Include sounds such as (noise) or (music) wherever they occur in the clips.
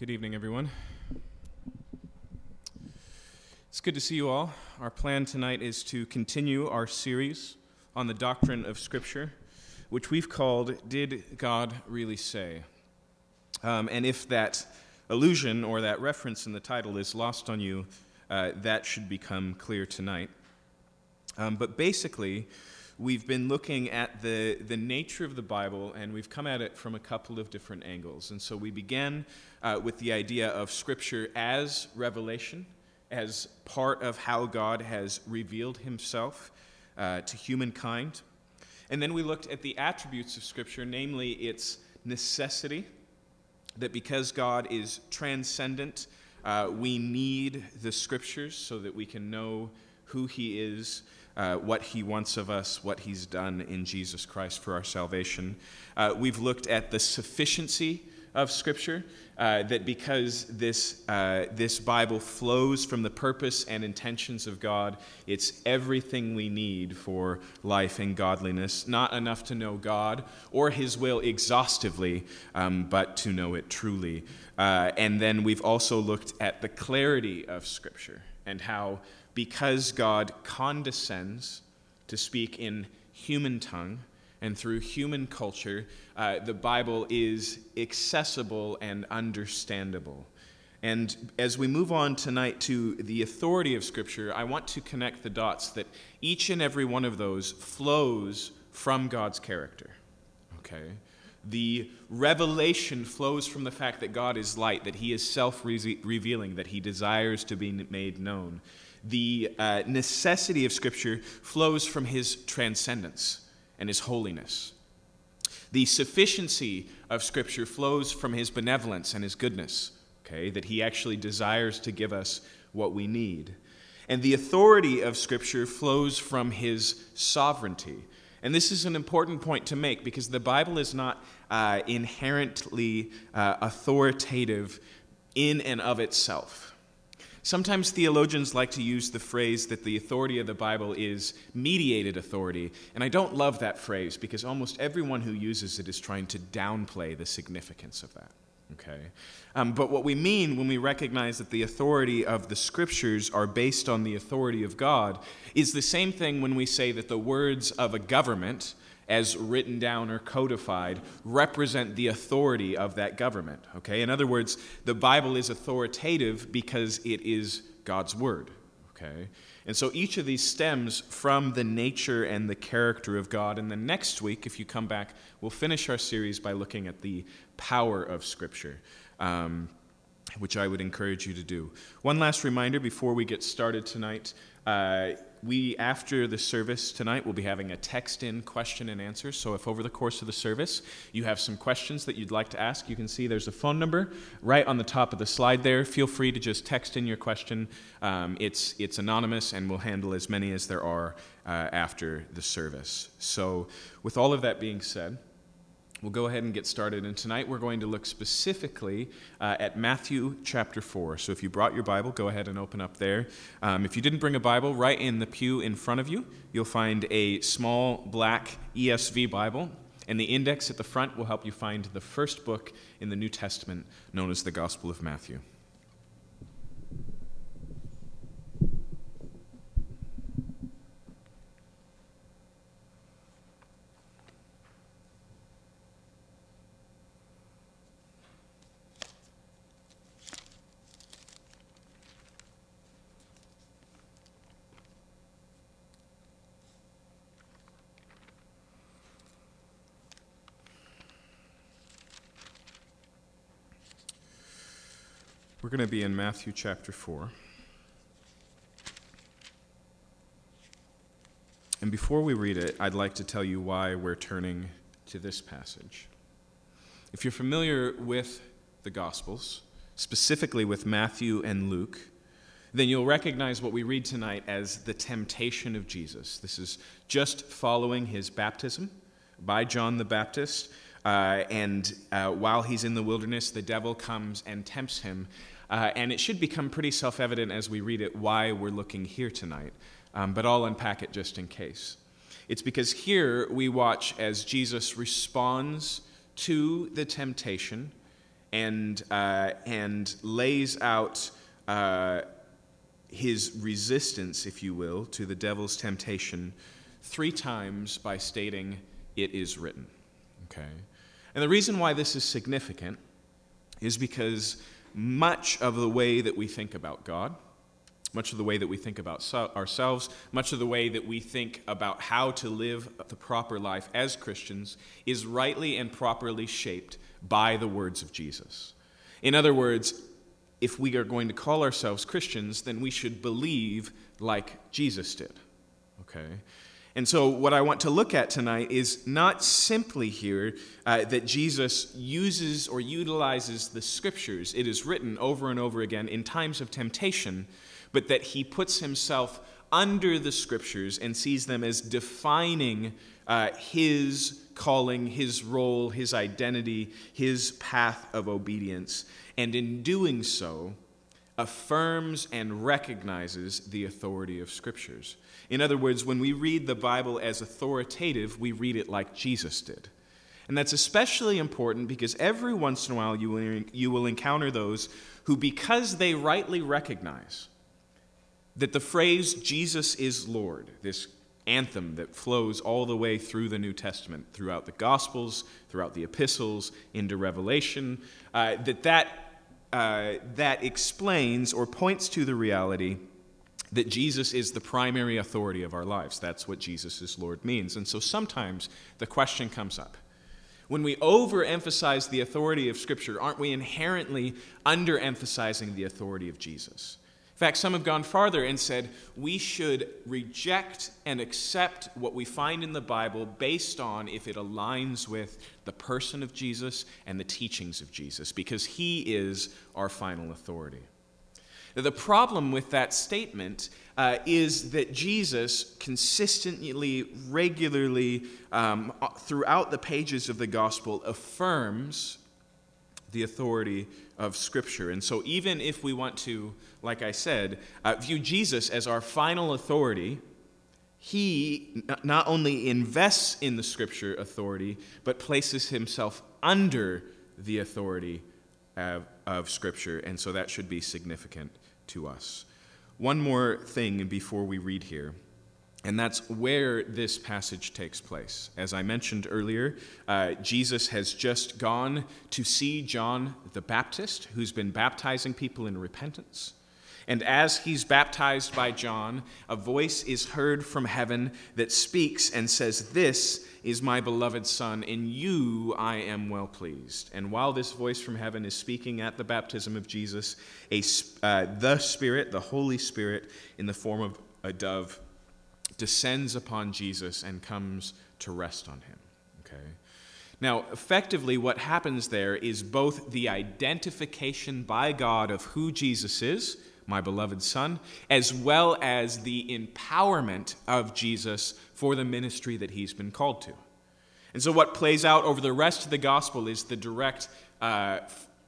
Good evening, everyone. It's good to see you all. Our plan tonight is to continue our series on the doctrine of Scripture, which we've called Did God Really Say? Um, and if that allusion or that reference in the title is lost on you, uh, that should become clear tonight. Um, but basically, we've been looking at the, the nature of the Bible, and we've come at it from a couple of different angles. And so we began uh, with the idea of Scripture as revelation, as part of how God has revealed himself uh, to humankind. And then we looked at the attributes of Scripture, namely its necessity, that because God is transcendent, uh, we need the Scriptures so that we can know who He is uh, what he wants of us, what he's done in Jesus Christ for our salvation. Uh, we've looked at the sufficiency of Scripture, uh, that because this, uh, this Bible flows from the purpose and intentions of God, it's everything we need for life and godliness. Not enough to know God or His will exhaustively, um, but to know it truly. Uh, and then we've also looked at the clarity of Scripture and how because God condescends to speak in human tongue and through human culture, uh, the Bible is accessible and understandable. And as we move on tonight to the authority of Scripture, I want to connect the dots that each and every one of those flows from God's character. Okay? The revelation flows from the fact that God is light, that He is self revealing, that He desires to be made known the uh, necessity of Scripture flows from his transcendence and his holiness. The sufficiency of Scripture flows from his benevolence and his goodness, okay, that he actually desires to give us what we need. And the authority of Scripture flows from his sovereignty. And this is an important point to make because the Bible is not uh, inherently uh, authoritative in and of itself. Sometimes theologians like to use the phrase that the authority of the Bible is mediated authority, and I don't love that phrase because almost everyone who uses it is trying to downplay the significance of that. Okay? Um, but what we mean when we recognize that the authority of the scriptures are based on the authority of God is the same thing when we say that the words of a government as written down or codified represent the authority of that government. Okay? In other words, the Bible is authoritative because it is God's word. Okay? And so each of these stems from the nature and the character of God. And then next week, if you come back, we'll finish our series by looking at the power of Scripture. Um, which I would encourage you to do. One last reminder before we get started tonight. Uh, we, after the service tonight, will be having a text in question and answer. So, if over the course of the service you have some questions that you'd like to ask, you can see there's a phone number right on the top of the slide there. Feel free to just text in your question. Um, it's, it's anonymous, and we'll handle as many as there are uh, after the service. So, with all of that being said, We'll go ahead and get started. And tonight we're going to look specifically uh, at Matthew chapter 4. So if you brought your Bible, go ahead and open up there. Um, if you didn't bring a Bible, right in the pew in front of you, you'll find a small black ESV Bible. And the index at the front will help you find the first book in the New Testament known as the Gospel of Matthew. Going to be in Matthew chapter 4. And before we read it, I'd like to tell you why we're turning to this passage. If you're familiar with the Gospels, specifically with Matthew and Luke, then you'll recognize what we read tonight as the temptation of Jesus. This is just following his baptism by John the Baptist. Uh, and uh, while he's in the wilderness, the devil comes and tempts him. Uh, and it should become pretty self evident as we read it why we're looking here tonight. Um, but I'll unpack it just in case. It's because here we watch as Jesus responds to the temptation and, uh, and lays out uh, his resistance, if you will, to the devil's temptation three times by stating, It is written. Okay? And the reason why this is significant is because much of the way that we think about God, much of the way that we think about so- ourselves, much of the way that we think about how to live the proper life as Christians is rightly and properly shaped by the words of Jesus. In other words, if we are going to call ourselves Christians, then we should believe like Jesus did. Okay? And so, what I want to look at tonight is not simply here uh, that Jesus uses or utilizes the scriptures, it is written over and over again in times of temptation, but that he puts himself under the scriptures and sees them as defining uh, his calling, his role, his identity, his path of obedience. And in doing so, affirms and recognizes the authority of scriptures. In other words, when we read the Bible as authoritative, we read it like Jesus did. And that's especially important because every once in a while you will, you will encounter those who, because they rightly recognize that the phrase Jesus is Lord, this anthem that flows all the way through the New Testament, throughout the Gospels, throughout the epistles, into Revelation, uh, that that, uh, that explains or points to the reality that Jesus is the primary authority of our lives. That's what Jesus is Lord means. And so sometimes the question comes up. When we overemphasize the authority of Scripture, aren't we inherently underemphasizing the authority of Jesus? Fact, some have gone farther and said we should reject and accept what we find in the Bible based on if it aligns with the person of Jesus and the teachings of Jesus, because he is our final authority. The problem with that statement uh, is that Jesus consistently, regularly, um, throughout the pages of the gospel, affirms the authority of Scripture. And so, even if we want to, like I said, uh, view Jesus as our final authority, he not only invests in the Scripture authority, but places himself under the authority of, of Scripture. And so, that should be significant to us. One more thing before we read here. And that's where this passage takes place. As I mentioned earlier, uh, Jesus has just gone to see John the Baptist, who's been baptizing people in repentance. And as he's baptized by John, a voice is heard from heaven that speaks and says, This is my beloved Son, in you I am well pleased. And while this voice from heaven is speaking at the baptism of Jesus, a, uh, the Spirit, the Holy Spirit, in the form of a dove, descends upon Jesus and comes to rest on him. Okay? Now, effectively, what happens there is both the identification by God of who Jesus is, my beloved Son, as well as the empowerment of Jesus for the ministry that he's been called to. And so, what plays out over the rest of the gospel is the direct uh,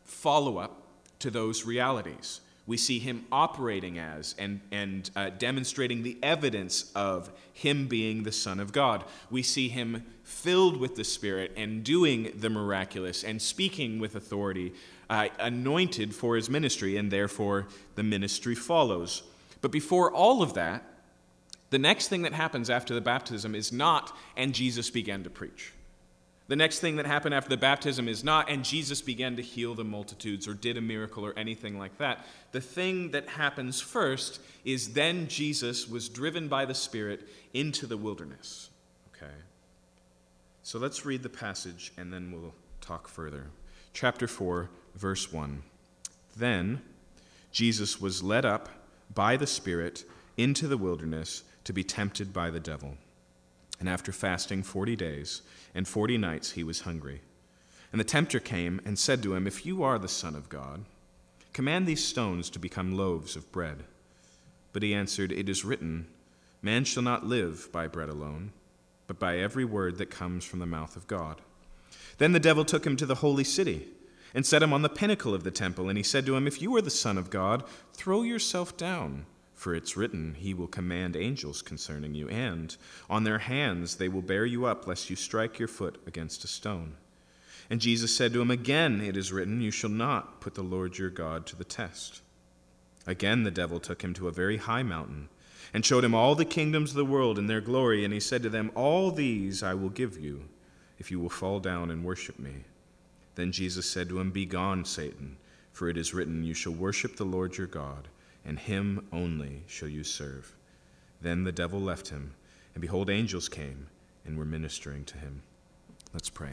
follow up to those realities we see him operating as and, and uh, demonstrating the evidence of him being the Son of God. We see him filled with the Spirit and doing the miraculous and speaking with authority, uh, anointed for his ministry, and therefore the ministry follows. But before all of that, the next thing that happens after the baptism is not, and Jesus began to preach. The next thing that happened after the baptism is not, and Jesus began to heal the multitudes or did a miracle or anything like that. The thing that happens first is then Jesus was driven by the Spirit into the wilderness. Okay? So let's read the passage and then we'll talk further. Chapter 4, verse 1. Then Jesus was led up by the Spirit into the wilderness to be tempted by the devil. And after fasting forty days and forty nights, he was hungry. And the tempter came and said to him, If you are the Son of God, command these stones to become loaves of bread. But he answered, It is written, Man shall not live by bread alone, but by every word that comes from the mouth of God. Then the devil took him to the holy city and set him on the pinnacle of the temple. And he said to him, If you are the Son of God, throw yourself down. For it's written, He will command angels concerning you, and on their hands they will bear you up, lest you strike your foot against a stone. And Jesus said to him, Again it is written, You shall not put the Lord your God to the test. Again the devil took him to a very high mountain and showed him all the kingdoms of the world and their glory. And he said to them, All these I will give you if you will fall down and worship me. Then Jesus said to him, Begone, Satan, for it is written, You shall worship the Lord your God, and him only shall you serve. Then the devil left him, and behold, angels came and were ministering to him. Let's pray.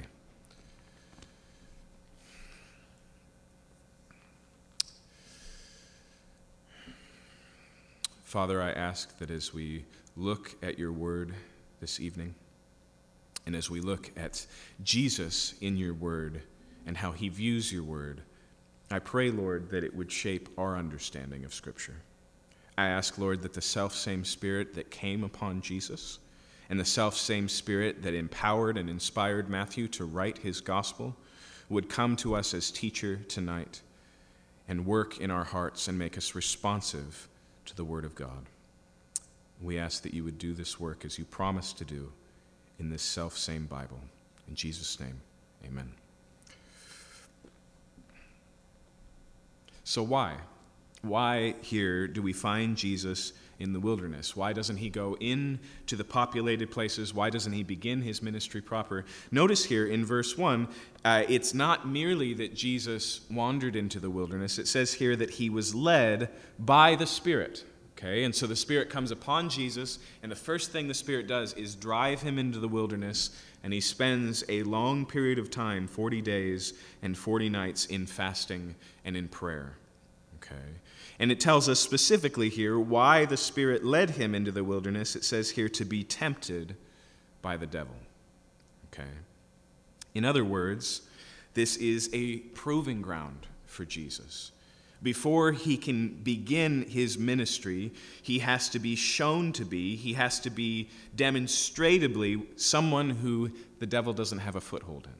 Father, I ask that as we look at your word this evening, and as we look at Jesus in your word and how he views your word, I pray, Lord, that it would shape our understanding of Scripture. I ask, Lord, that the self same Spirit that came upon Jesus and the self same Spirit that empowered and inspired Matthew to write his gospel would come to us as teacher tonight and work in our hearts and make us responsive to the Word of God. We ask that you would do this work as you promised to do in this self same Bible. In Jesus' name, amen. So, why? Why here do we find Jesus in the wilderness? Why doesn't he go into the populated places? Why doesn't he begin his ministry proper? Notice here in verse 1, uh, it's not merely that Jesus wandered into the wilderness, it says here that he was led by the Spirit. Okay, and so the Spirit comes upon Jesus, and the first thing the Spirit does is drive him into the wilderness, and he spends a long period of time 40 days and 40 nights in fasting and in prayer. Okay, and it tells us specifically here why the Spirit led him into the wilderness. It says here to be tempted by the devil. Okay, in other words, this is a proving ground for Jesus. Before he can begin his ministry, he has to be shown to be, he has to be demonstratably someone who the devil doesn't have a foothold in.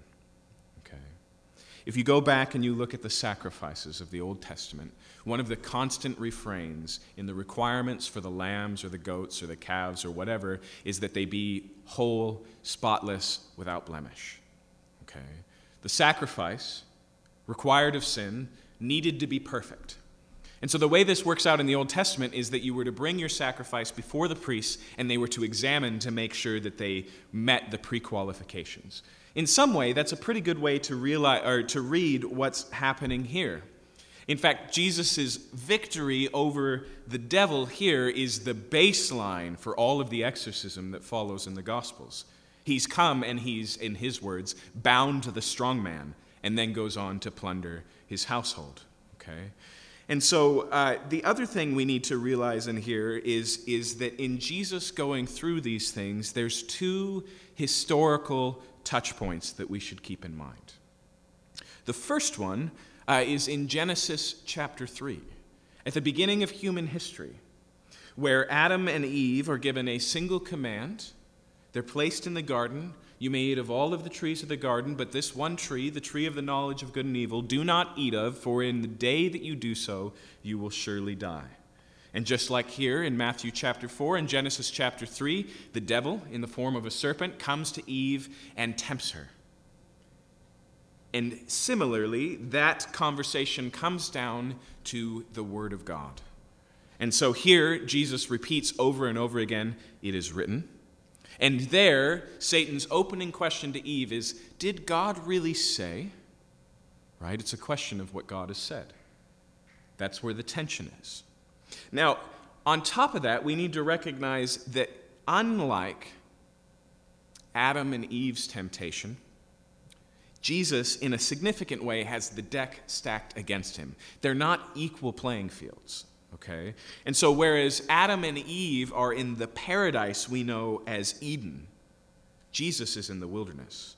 Okay. If you go back and you look at the sacrifices of the Old Testament, one of the constant refrains in the requirements for the lambs or the goats or the calves or whatever is that they be whole, spotless, without blemish. Okay. The sacrifice required of sin needed to be perfect. And so the way this works out in the Old Testament is that you were to bring your sacrifice before the priests and they were to examine to make sure that they met the pre-qualifications. In some way, that's a pretty good way to realize or to read what's happening here. In fact, Jesus' victory over the devil here is the baseline for all of the exorcism that follows in the Gospels. He's come and he's, in his words, bound to the strong man and then goes on to plunder his household. Okay? And so uh, the other thing we need to realize in here is, is that in Jesus going through these things, there's two historical touch points that we should keep in mind. The first one uh, is in Genesis chapter 3, at the beginning of human history, where Adam and Eve are given a single command. They're placed in the garden you may eat of all of the trees of the garden, but this one tree, the tree of the knowledge of good and evil, do not eat of, for in the day that you do so, you will surely die. And just like here in Matthew chapter 4 and Genesis chapter 3, the devil, in the form of a serpent, comes to Eve and tempts her. And similarly, that conversation comes down to the Word of God. And so here, Jesus repeats over and over again, It is written. And there, Satan's opening question to Eve is Did God really say? Right? It's a question of what God has said. That's where the tension is. Now, on top of that, we need to recognize that unlike Adam and Eve's temptation, Jesus, in a significant way, has the deck stacked against him. They're not equal playing fields. Okay? And so, whereas Adam and Eve are in the paradise we know as Eden, Jesus is in the wilderness.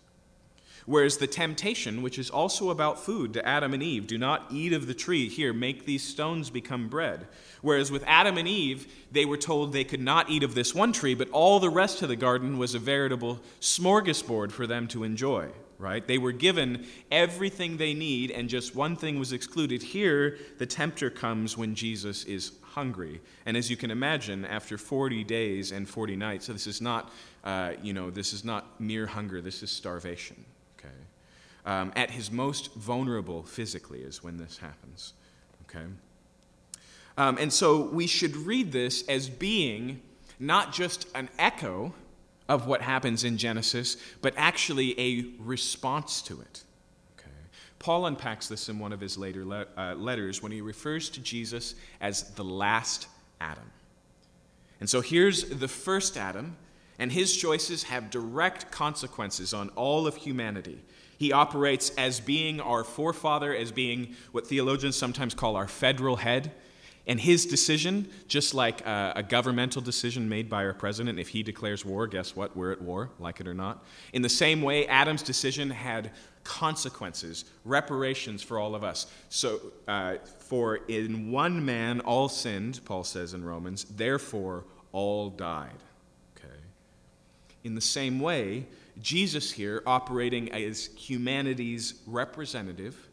Whereas the temptation, which is also about food to Adam and Eve, do not eat of the tree, here, make these stones become bread. Whereas with Adam and Eve, they were told they could not eat of this one tree, but all the rest of the garden was a veritable smorgasbord for them to enjoy right? They were given everything they need, and just one thing was excluded. Here, the tempter comes when Jesus is hungry. And as you can imagine, after 40 days and 40 nights, so this is not, uh, you know, this is not mere hunger, this is starvation, okay? um, at his most vulnerable physically, is when this happens. Okay? Um, and so we should read this as being not just an echo of what happens in Genesis, but actually a response to it. Okay. Paul unpacks this in one of his later le- uh, letters when he refers to Jesus as the last Adam. And so here's the first Adam, and his choices have direct consequences on all of humanity. He operates as being our forefather, as being what theologians sometimes call our federal head. And his decision, just like a, a, governmental decision made by our president, if he declares war, guess what? We're at war, like it or not. In the same way, Adam's decision had consequences, reparations for all of us. So, uh, for in one man all sinned, Paul says in Romans, therefore all died. Okay. In the same way, Jesus here, operating as humanity's representative,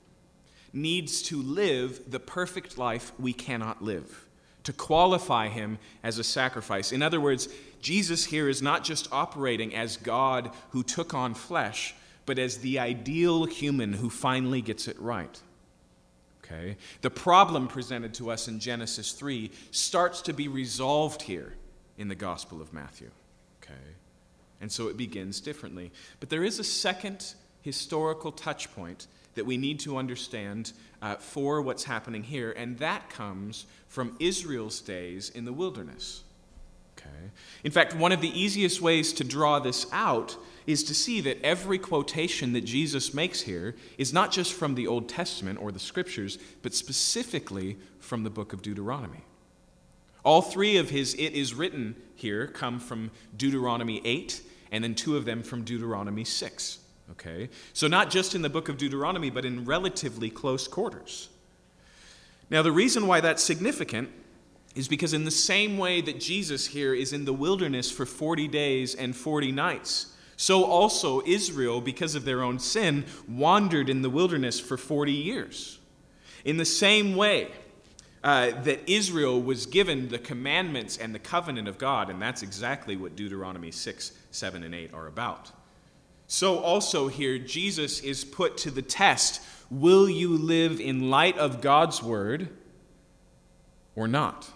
needs to live the perfect life we cannot live, to qualify him as a sacrifice. In other words, Jesus here is not just operating as God who took on flesh, but as the ideal human who finally gets it right. Okay? The problem presented to us in Genesis 3 starts to be resolved here in the Gospel of Matthew. Okay? And so it begins differently. But there is a second historical touch point that we need to understand uh, for what's happening here, and that comes from Israel's days in the wilderness. Okay? In fact, one of the easiest ways to draw this out is to see that every quotation that Jesus makes here is not just from the Old Testament or the Scriptures, but specifically from the book of Deuteronomy. All three of his it is written here come from Deuteronomy 8, and then two of them from Deuteronomy 6. Okay? So, not just in the book of Deuteronomy, but in relatively close quarters. Now, the reason why that's significant is because, in the same way that Jesus here is in the wilderness for 40 days and 40 nights, so also Israel, because of their own sin, wandered in the wilderness for 40 years. In the same way, uh, that Israel was given the commandments and the covenant of God, and that's exactly what Deuteronomy 6, 7, and 8 are about. So, also here, Jesus is put to the test will you live in light of God's word or not?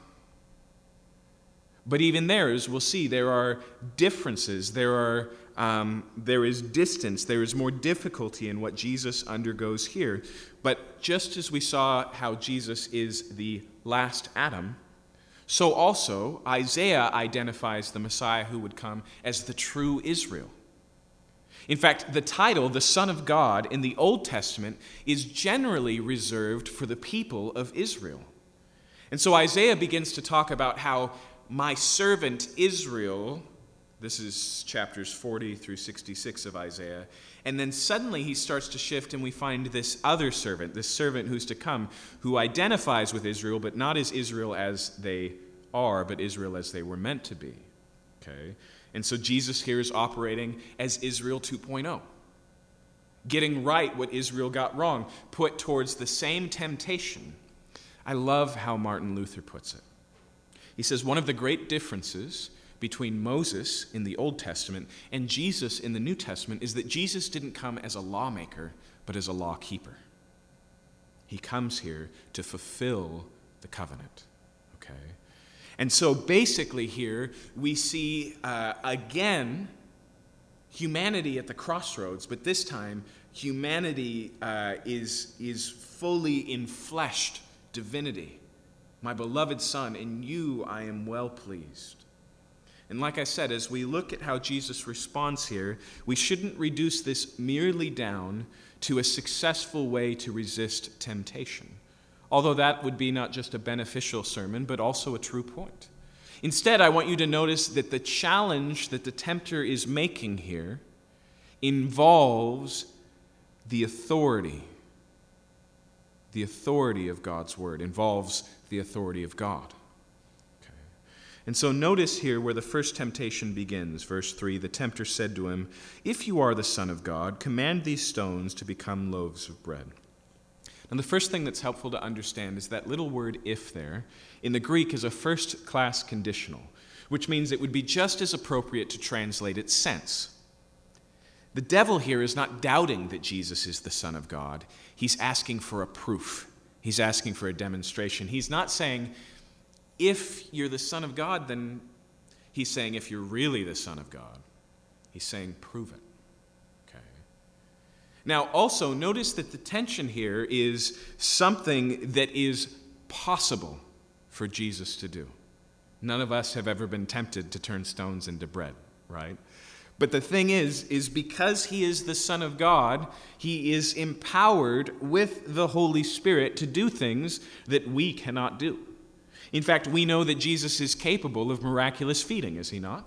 But even there, as we'll see, there are differences. There, are, um, there is distance. There is more difficulty in what Jesus undergoes here. But just as we saw how Jesus is the last Adam, so also Isaiah identifies the Messiah who would come as the true Israel. In fact, the title, the Son of God, in the Old Testament is generally reserved for the people of Israel. And so Isaiah begins to talk about how my servant Israel, this is chapters 40 through 66 of Isaiah, and then suddenly he starts to shift, and we find this other servant, this servant who's to come, who identifies with Israel, but not as Israel as they are, but Israel as they were meant to be. Okay? And so Jesus here is operating as Israel 2.0, getting right what Israel got wrong, put towards the same temptation. I love how Martin Luther puts it. He says one of the great differences between Moses in the Old Testament and Jesus in the New Testament is that Jesus didn't come as a lawmaker, but as a law keeper. He comes here to fulfill the covenant. And so basically, here we see uh, again humanity at the crossroads, but this time humanity uh, is, is fully infleshed divinity. My beloved Son, in you I am well pleased. And like I said, as we look at how Jesus responds here, we shouldn't reduce this merely down to a successful way to resist temptation, although that would be not just a beneficial sermon, but also a true point. Instead, I want you to notice that the challenge that the tempter is making here involves the authority. The authority of God's word involves the authority of God. And so notice here where the first temptation begins. Verse 3 The tempter said to him, If you are the Son of God, command these stones to become loaves of bread. And the first thing that's helpful to understand is that little word if there in the Greek is a first class conditional, which means it would be just as appropriate to translate its sense. The devil here is not doubting that Jesus is the Son of God. He's asking for a proof, he's asking for a demonstration. He's not saying, if you're the Son of God, then he's saying, if you're really the Son of God. He's saying, prove it. Now, also, notice that the tension here is something that is possible for Jesus to do. None of us have ever been tempted to turn stones into bread, right? But the thing is, is because he is the Son of God, he is empowered with the Holy Spirit to do things that we cannot do. In fact, we know that Jesus is capable of miraculous feeding, is he not?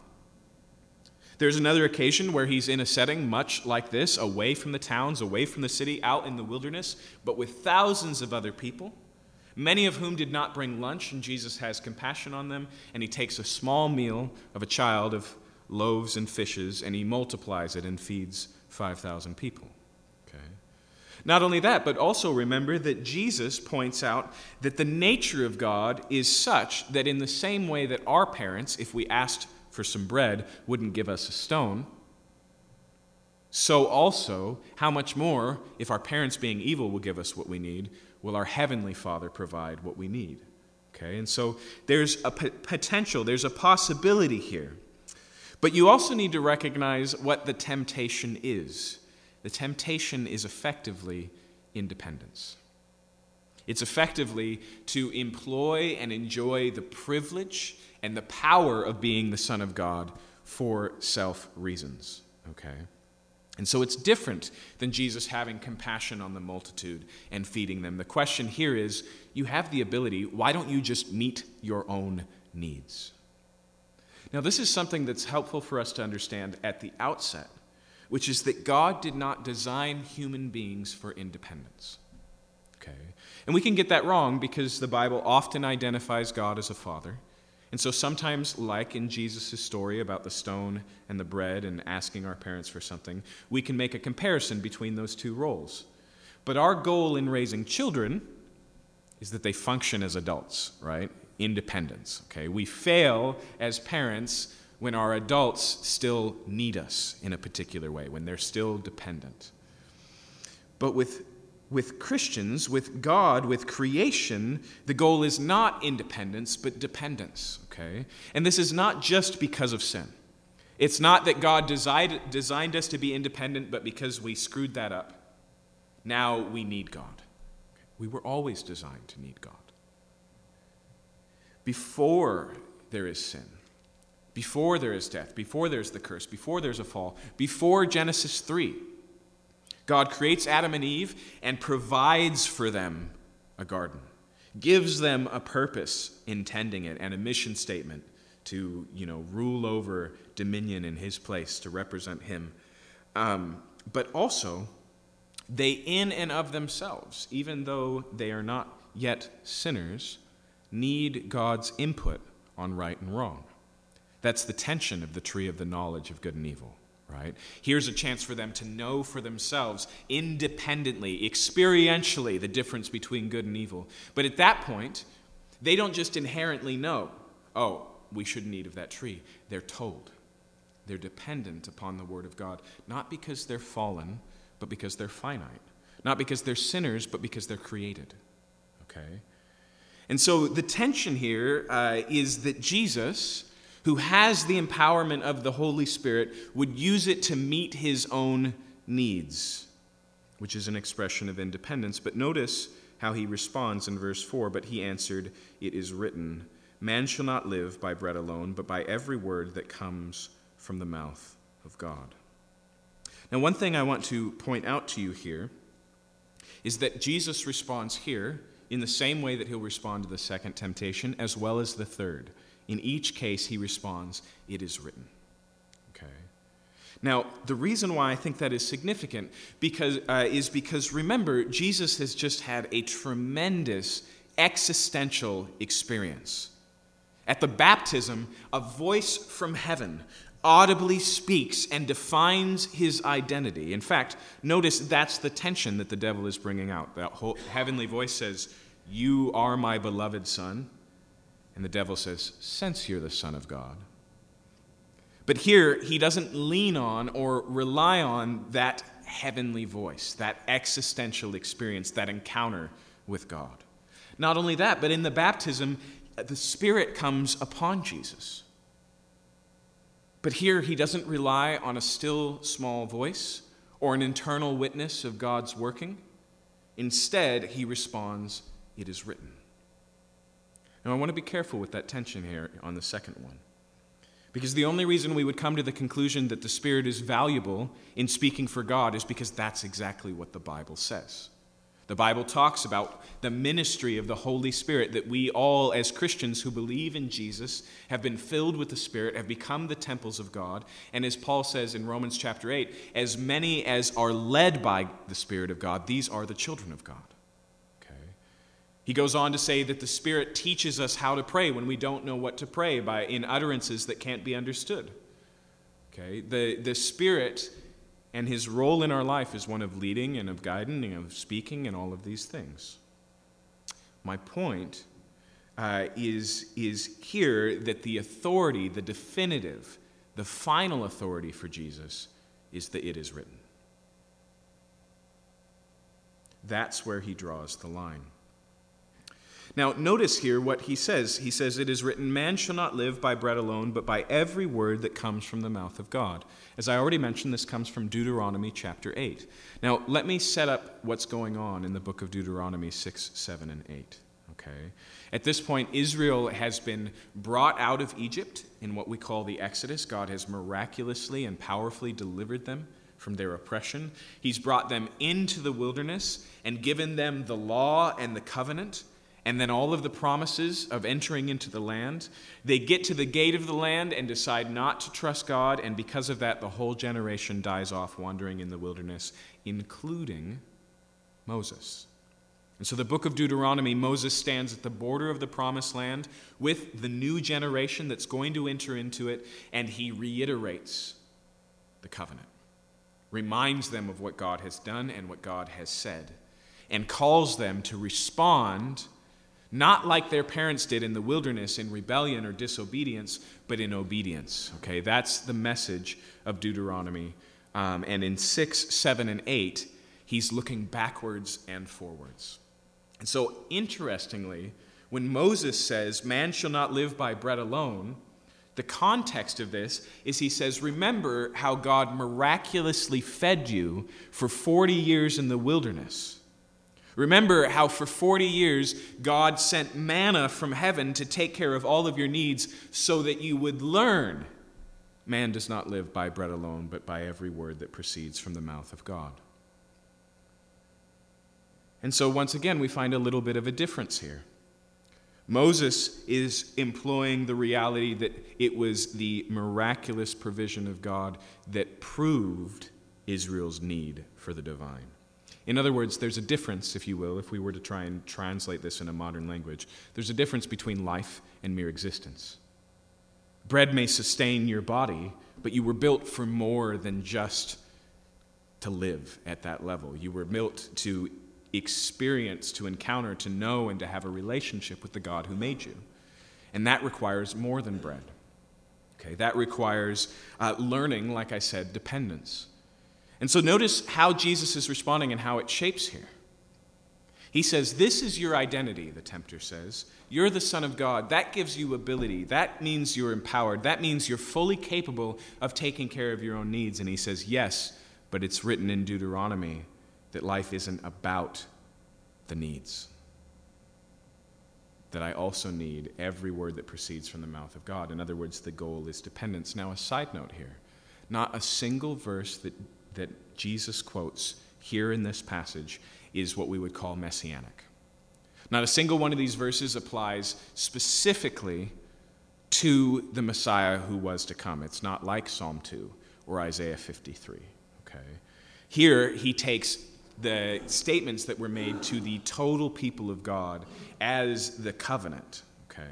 There's another occasion where he's in a setting much like this, away from the towns, away from the city, out in the wilderness, but with thousands of other people, many of whom did not bring lunch, and Jesus has compassion on them, and he takes a small meal of a child of loaves and fishes, and he multiplies it and feeds 5,000 people. Okay? Not only that, but also remember that Jesus points out that the nature of God is such that, in the same way that our parents, if we asked for some bread, wouldn't give us a stone, so also, how much more, if our parents being evil will give us what we need, will our Heavenly Father provide what we need? Okay, and so there's a p- potential, there's a possibility here. But you also need to recognize what the temptation is. The temptation is effectively independence. It's effectively to employ and enjoy the privilege and the power of being the Son of God for self reasons. Okay? And so it's different than Jesus having compassion on the multitude and feeding them. The question here is you have the ability, why don't you just meet your own needs? Now, this is something that's helpful for us to understand at the outset, which is that God did not design human beings for independence. Okay? And we can get that wrong because the Bible often identifies God as a father. And so sometimes, like in Jesus' story about the stone and the bread and asking our parents for something, we can make a comparison between those two roles. But our goal in raising children is that they function as adults, right? independence. Okay? We fail as parents when our adults still need us in a particular way, when they're still dependent. But with, with Christians, with God, with creation, the goal is not independence, but dependence. Okay? And this is not just because of sin. It's not that God designed, designed us to be independent, but because we screwed that up, now we need God. We were always designed to need God before there is sin, before there is death, before there's the curse, before there's a fall, before Genesis 3. God creates Adam and Eve and provides for them a garden, gives them a purpose intending it and a mission statement to, you know, rule over dominion in his place, to represent him. Um, but also, they in and of themselves, even though they are not yet sinners, need God's input on right and wrong. That's the tension of the tree of the knowledge of good and evil, right? Here's a chance for them to know for themselves, independently, experientially, the difference between good and evil. But at that point, they don't just inherently know, oh, we shouldn't eat of that tree. They're told. They're dependent upon the Word of God, not because they're fallen, but because they're finite. Not because they're sinners, but because they're created. Okay? And so the tension here uh, is that Jesus, who has the empowerment of the Holy Spirit, would use it to meet his own needs, which is an expression of independence. But notice how he responds in verse 4 But he answered, It is written, Man shall not live by bread alone, but by every word that comes from the mouth of God. Now, one thing I want to point out to you here is that Jesus responds here in the same way that he'll respond to the second temptation as well as the third. In each case, he responds, It is written. Okay. Now, the reason why I think that is significant because, uh, is because remember, Jesus has just had a tremendous existential experience. At the baptism, a voice from heaven audibly speaks and defines his identity. In fact, notice that's the tension that the devil is bringing out. That whole heavenly voice says, You are my beloved Son. And the devil says, Since you're the Son of God. But here, he doesn't lean on or rely on that heavenly voice, that existential experience, that encounter with God. Not only that, but in the baptism, the Spirit comes upon Jesus. But here, he doesn't rely on a still small voice or an internal witness of God's working. Instead, he responds, It is written. Now, I want to be careful with that tension here on the second one. Because the only reason we would come to the conclusion that the Spirit is valuable in speaking for God is because that's exactly what the Bible says. The Bible talks about the ministry of the Holy Spirit, that we all, as Christians who believe in Jesus, have been filled with the Spirit, have become the temples of God. And as Paul says in Romans chapter 8, as many as are led by the Spirit of God, these are the children of God. He goes on to say that the Spirit teaches us how to pray when we don't know what to pray by in utterances that can't be understood. Okay. The, the Spirit and his role in our life is one of leading and of guiding and of speaking and all of these things. My point uh, is, is here that the authority, the definitive, the final authority for Jesus is that it is written. That's where he draws the line. Now, notice here what he says. He says, It is written, Man shall not live by bread alone, but by every word that comes from the mouth of God. As I already mentioned, this comes from Deuteronomy chapter 8. Now, let me set up what's going on in the book of Deuteronomy 6, 7, and 8. Okay? At this point, Israel has been brought out of Egypt in what we call the Exodus. God has miraculously and powerfully delivered them from their oppression. He's brought them into the wilderness and given them the law and the covenant and then all of the promises of entering into the land. They get to the gate of the land and decide not to trust God, and because of that, the whole generation dies off wandering in the wilderness, including Moses. And so, the book of Deuteronomy, Moses stands at the border of the promised land with the new generation that's going to enter into it, and he reiterates the covenant, reminds them of what God has done and what God has said, and calls them to respond not like their parents did in the wilderness in rebellion or disobedience, but in obedience. Okay, that's the message of Deuteronomy. Um, and in 6, 7, and 8, he's looking backwards and forwards. And so, interestingly, when Moses says, Man shall not live by bread alone, the context of this is he says, Remember how God miraculously fed you for 40 years in the wilderness. Remember how for 40 years God sent manna from heaven to take care of all of your needs so that you would learn man does not live by bread alone, but by every word that proceeds from the mouth of God. And so, once again, we find a little bit of a difference here. Moses is employing the reality that it was the miraculous provision of God that proved Israel's need for the divine. In other words, there's a difference, if you will, if we were to try and translate this in a modern language. There's a difference between life and mere existence. Bread may sustain your body, but you were built for more than just to live at that level. You were built to experience, to encounter, to know, and to have a relationship with the God who made you. And that requires more than bread. Okay, that requires uh, learning, like I said, dependence. And so notice how Jesus is responding and how it shapes here. He says, This is your identity, the tempter says. You're the Son of God. That gives you ability. That means you're empowered. That means you're fully capable of taking care of your own needs. And he says, Yes, but it's written in Deuteronomy that life isn't about the needs. That I also need every word that proceeds from the mouth of God. In other words, the goal is dependence. Now, a side note here not a single verse that that Jesus quotes here in this passage is what we would call messianic. Not a single one of these verses applies specifically to the Messiah who was to come. It's not like Psalm 2 or Isaiah 53. Okay? Here, he takes the statements that were made to the total people of God as the covenant. Okay?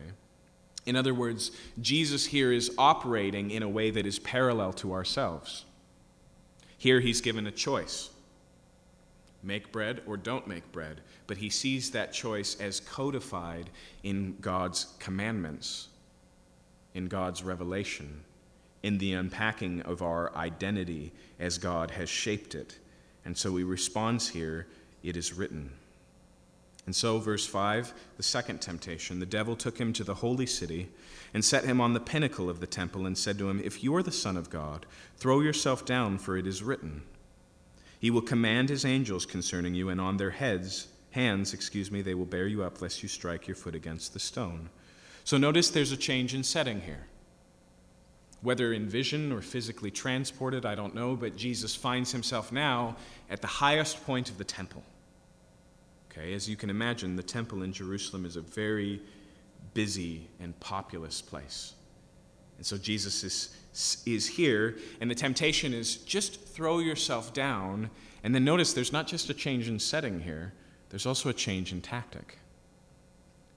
In other words, Jesus here is operating in a way that is parallel to ourselves. Here he's given a choice make bread or don't make bread. But he sees that choice as codified in God's commandments, in God's revelation, in the unpacking of our identity as God has shaped it. And so he responds here, it is written. And so, verse 5, the second temptation the devil took him to the holy city and set him on the pinnacle of the temple and said to him, If you are the Son of God, throw yourself down, for it is written. He will command his angels concerning you, and on their heads, hands, excuse me, they will bear you up, lest you strike your foot against the stone. So notice there's a change in setting here. Whether in vision or physically transported, I don't know, but Jesus finds himself now at the highest point of the temple. Okay, as you can imagine, the temple in Jerusalem is a very busy and populous place. And so Jesus is, is here, and the temptation is just throw yourself down. And then notice there's not just a change in setting here, there's also a change in tactic.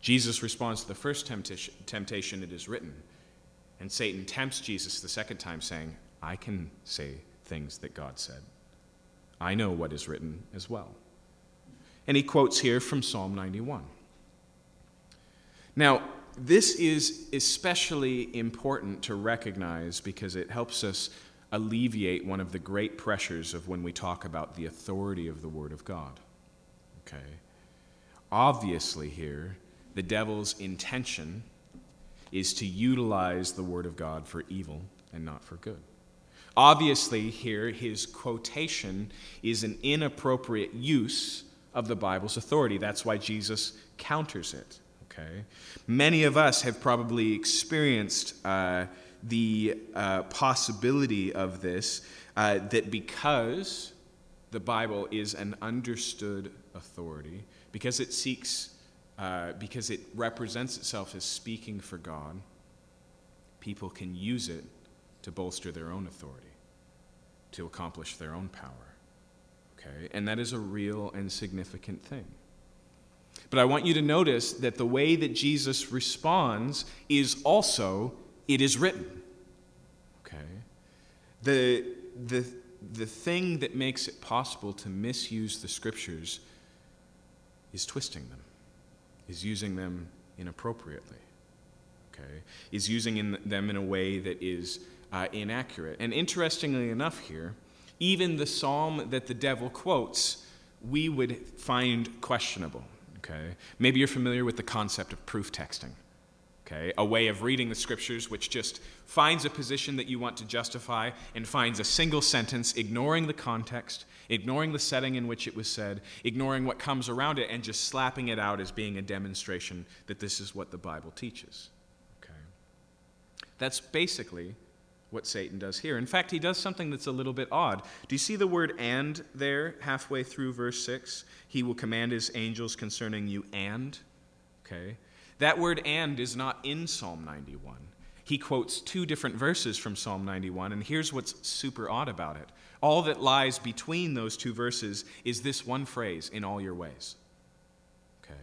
Jesus responds to the first temptation, temptation it is written. And Satan tempts Jesus the second time, saying, I can say things that God said. I know what is written as well. And he quotes here from Psalm 91. Now, this is especially important to recognize because it helps us alleviate one of the great pressures of when we talk about the authority of the Word of God. Okay? Obviously, here, the devil's intention is to utilize the Word of God for evil and not for good. Obviously, here, his quotation is an inappropriate use of the Bible's authority. That's why Jesus counters it. Okay? Many of us have probably experienced uh, the uh, possibility of this uh, that because the Bible is an understood authority, because it seeks uh, because it represents itself as speaking for God, people can use it to bolster their own authority, to accomplish their own power. Okay? And that is a real and significant thing. But I want you to notice that the way that Jesus responds is also, it is written. Okay? The, the, the thing that makes it possible to misuse the scriptures is twisting them is using them inappropriately, okay? Is using in them in a way that is uh, inaccurate. And interestingly enough, here, even the psalm that the devil quotes, we would find questionable, okay? Maybe you're familiar with the concept of proof texting. Okay, a way of reading the scriptures which just finds a position that you want to justify and finds a single sentence, ignoring the context, ignoring the setting in which it was said, ignoring what comes around it, and just slapping it out as being a demonstration that this is what the Bible teaches. Okay? That's basically what Satan does here. In fact, he does something that's a little bit odd. Do you see the word and there halfway through verse 6? He will command his angels concerning you and. Okay? That word and is not in Psalm 91 he quotes two different verses from Psalm 91, and here's what's super odd about it. All that lies between those two verses is this one phrase, in all your ways. Okay?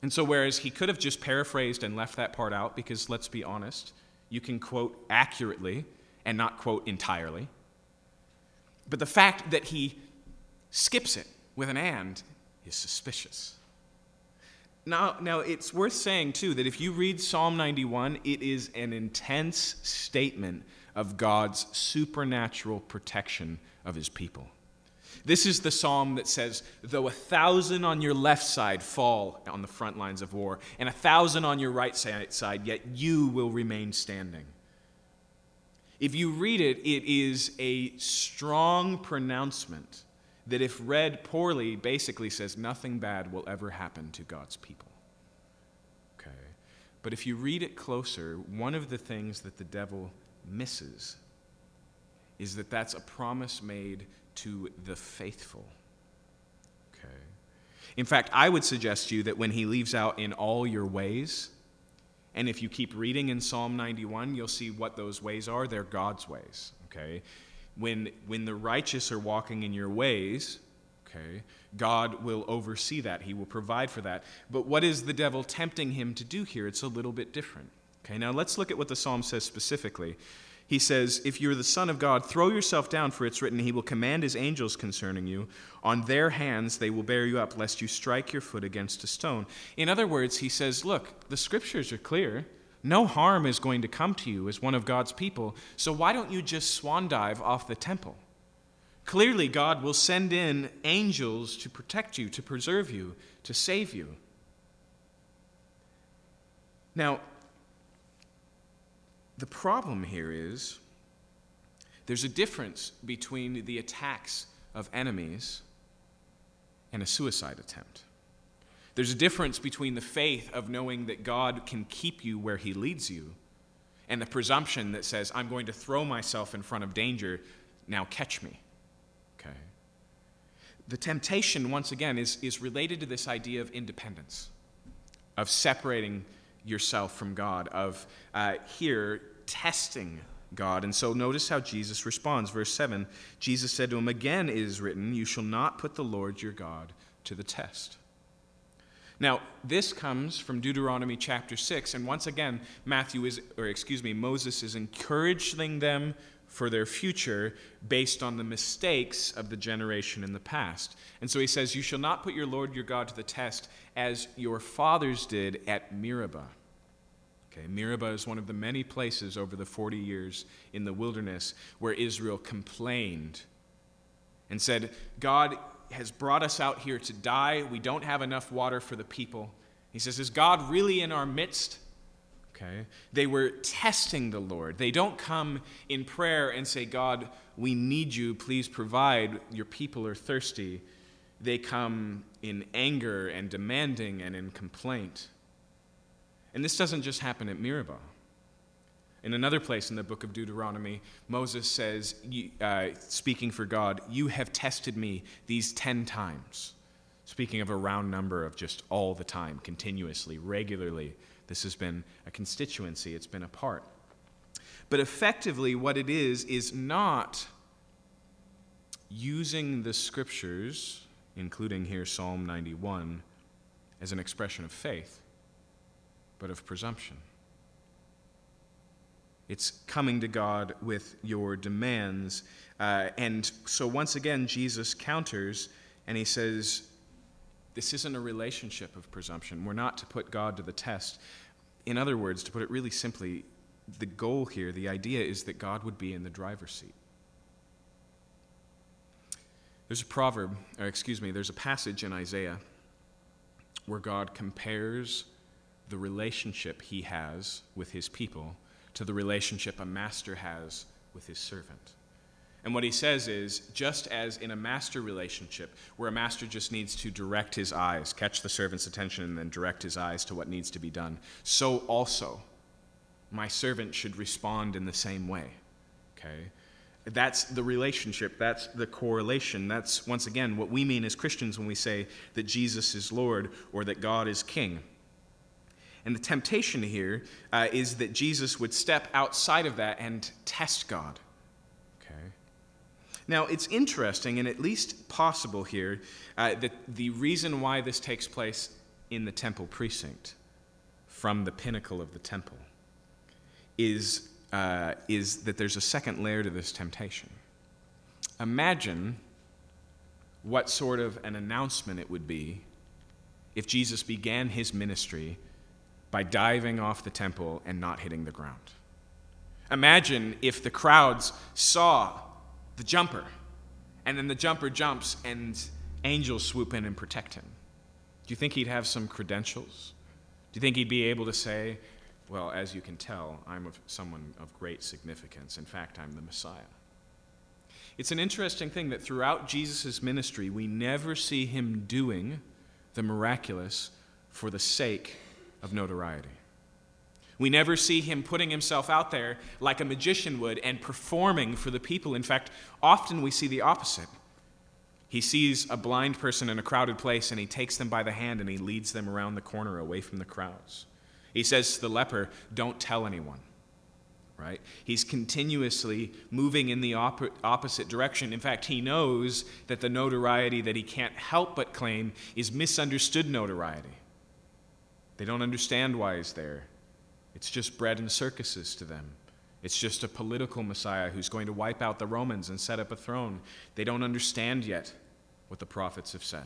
And so, whereas he could have just paraphrased and left that part out, because let's be honest, you can quote accurately and not quote entirely. But the fact that he skips it with an and is suspicious. Now, now, it's worth saying, too, that if you read Psalm 91, it is an intense statement of God's supernatural protection of his people. This is the psalm that says, Though a thousand on your left side fall on the front lines of war, and a thousand on your right side, yet you will remain standing. If you read it, it is a strong pronouncement that, if read poorly, basically says nothing bad will ever happen to God's people. Okay? But if you read it closer, one of the things that the devil misses is that that's a promise made to the faithful. Okay? In fact, I would suggest to you that when he leaves out in all your ways, and if you keep reading in Psalm 91, you'll see what those ways are. They're God's ways. Okay? when, when the righteous are walking in your ways, okay, God will oversee that. He will provide for that. But what is the devil tempting him to do here? It's a little bit different. Okay, now let's look at what the psalm says specifically. He says, If you're the Son of God, throw yourself down, for it's written, He will command His angels concerning you. On their hands they will bear you up, lest you strike your foot against a stone. In other words, he says, Look, the scriptures are clear. No harm is going to come to you as one of God's people, so why don't you just swan dive off the temple? Clearly, God will send in angels to protect you, to preserve you, to save you. Now, the problem here is there's a difference between the attacks of enemies and a suicide attempt. There's a difference between the faith of knowing that God can keep you where He leads you and the presumption that says, I'm going to throw myself in front of danger, now catch me. Okay? The temptation, once again, is, is related to this idea of independence, of separating yourself from God, of uh, here testing God. And so notice how Jesus responds. Verse 7 Jesus said to him, Again it is written, You shall not put the Lord your God to the test. Now, this comes from Deuteronomy chapter 6, and once again, Matthew is, or excuse me, Moses is encouraging them for their future based on the mistakes of the generation in the past. And so he says, You shall not put your Lord your God to the test as your fathers did at Meribah. Okay, Meribah is one of the many places over the 40 years in the wilderness where Israel complained and said, God has brought us out here to die. We don't have enough water for the people. He says, Is God really in our midst? Okay. They were testing the Lord. They don't come in prayer and say, God, we need you. Please provide. Your people are thirsty. They come in anger and demanding and in complaint. And this doesn't just happen at Meribah. In another place in the book of Deuteronomy, Moses says, uh, speaking for God, You have tested me these ten times. Speaking of a round number of just all the time, continuously, regularly. This has been a constituency, it's been a part. But effectively, what it is, is not using the scriptures, including here Psalm 91, as an expression of faith but of presumption. It's coming to God with your demands. Uh, and so, once again, Jesus counters and he says, This isn't a relationship of presumption. We're not to put God to the test. In other words, to put it really simply, the goal here, the idea is that God would be in the driver's seat. There's a proverb, or excuse me, there's a passage in Isaiah where God compares the relationship he has with his people to the relationship a master has with his servant. And what he says is just as in a master relationship, where a master just needs to direct his eyes, catch the servant's attention, and then direct his eyes to what needs to be done, so also my servant should respond in the same way. Okay? That's the relationship. That's the correlation. That's, once again, what we mean as Christians when we say that Jesus is Lord or that God is King. And the temptation here uh, is that Jesus would step outside of that and test God. Okay? Now, it's interesting and at least possible here uh, that the reason why this takes place in the temple precinct, from the pinnacle of the temple, is, uh, is that there's a second layer to this temptation. Imagine what sort of an announcement it would be if Jesus began his ministry by diving off the temple and not hitting the ground. Imagine if the crowds saw the jumper, and then the jumper jumps and angels swoop in and protect him. Do you think he'd have some credentials? Do you think he'd be able to say, Well, as you can tell, I'm of someone of great significance. In fact, I'm the Messiah. It's an interesting thing that throughout Jesus' ministry, we never see him doing the miraculous for the sake of notoriety. We never see him putting himself out there like a magician would and performing for the people. In fact, often we see the opposite. He sees a blind person in a crowded place and he takes them by the hand and he leads them around the corner away from the crowds. He says to the leper, Don't tell anyone. Right? He's continuously moving in the op- opposite direction. In fact, he knows that the notoriety that he can't help but claim is misunderstood notoriety. They don't understand why he's there. It's just bread and circuses to them. It's just a political Messiah who's going to wipe out the Romans and set up a throne. They don't understand yet what the prophets have said.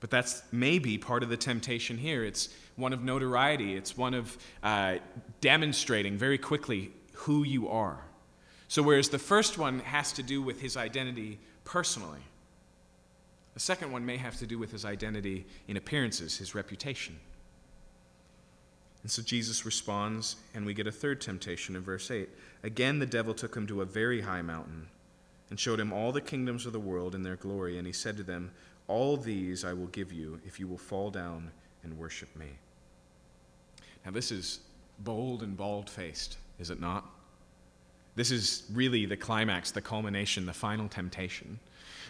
But that's maybe part of the temptation here. It's one of notoriety, it's one of uh, demonstrating very quickly who you are. So, whereas the first one has to do with his identity personally, the second one may have to do with his identity in appearances, his reputation. And so Jesus responds, and we get a third temptation in verse 8. Again, the devil took him to a very high mountain and showed him all the kingdoms of the world and their glory. And he said to them, All these I will give you if you will fall down and worship me. Now, this is bold and bald faced, is it not? This is really the climax, the culmination, the final temptation.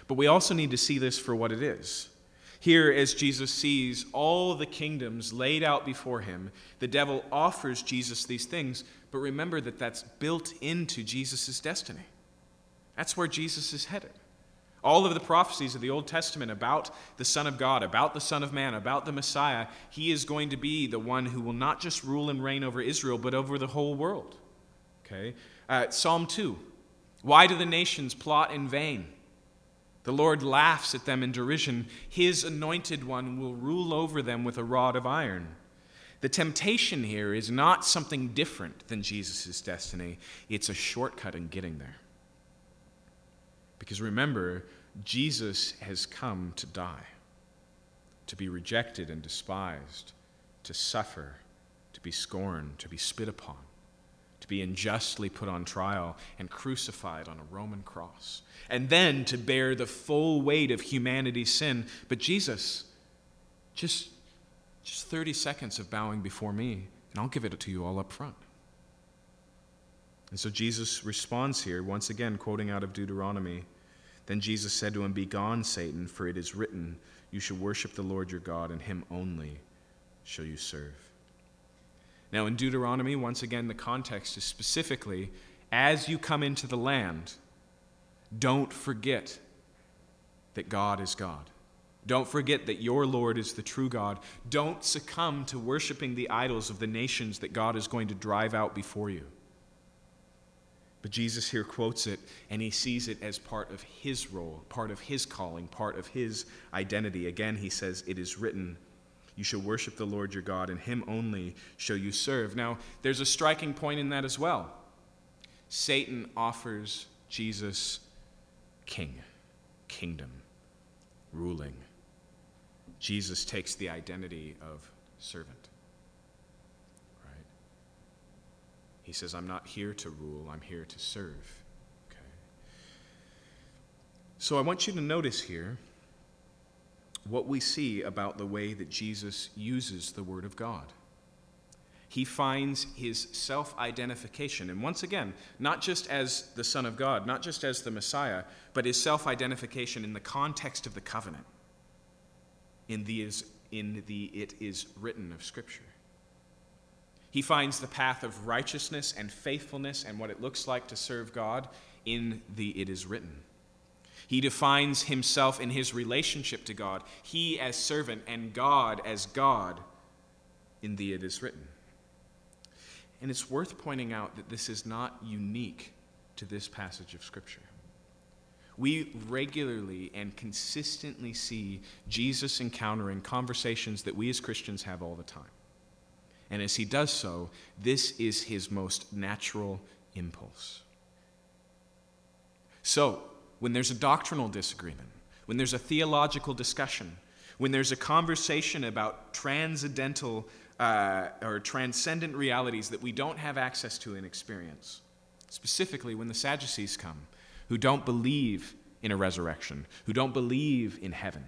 But we also need to see this for what it is. Here, as Jesus sees all the kingdoms laid out before him, the devil offers Jesus these things, but remember that that's built into Jesus' destiny. That's where Jesus is headed. All of the prophecies of the Old Testament about the Son of God, about the Son of Man, about the Messiah, he is going to be the one who will not just rule and reign over Israel, but over the whole world. Okay? Uh, Psalm 2 Why do the nations plot in vain? The Lord laughs at them in derision. His anointed one will rule over them with a rod of iron. The temptation here is not something different than Jesus' destiny, it's a shortcut in getting there. Because remember, Jesus has come to die, to be rejected and despised, to suffer, to be scorned, to be spit upon to be unjustly put on trial and crucified on a Roman cross, and then to bear the full weight of humanity's sin. But Jesus, just, just 30 seconds of bowing before me, and I'll give it to you all up front. And so Jesus responds here, once again, quoting out of Deuteronomy. Then Jesus said to him, Begone, Satan, for it is written, You shall worship the Lord your God, and him only shall you serve. Now, in Deuteronomy, once again, the context is specifically as you come into the land, don't forget that God is God. Don't forget that your Lord is the true God. Don't succumb to worshiping the idols of the nations that God is going to drive out before you. But Jesus here quotes it, and he sees it as part of his role, part of his calling, part of his identity. Again, he says, It is written, you shall worship the Lord your God, and him only shall you serve. Now, there's a striking point in that as well. Satan offers Jesus king, kingdom, ruling. Jesus takes the identity of servant. Right? He says, I'm not here to rule, I'm here to serve. Okay. So I want you to notice here what we see about the way that Jesus uses the Word of God. He finds his self identification, and once again, not just as the Son of God, not just as the Messiah, but his self identification in the context of the covenant, in the, in the it is written of Scripture. He finds the path of righteousness and faithfulness and what it looks like to serve God in the it is written. He defines himself in his relationship to God, he as servant and God as God. In thee it is written. And it's worth pointing out that this is not unique to this passage of Scripture. We regularly and consistently see Jesus encountering conversations that we as Christians have all the time. And as he does so, this is his most natural impulse. So, when there's a doctrinal disagreement, when there's a theological discussion, when there's a conversation about transcendental uh, or transcendent realities that we don't have access to in experience, specifically when the Sadducees come, who don't believe in a resurrection, who don't believe in heaven.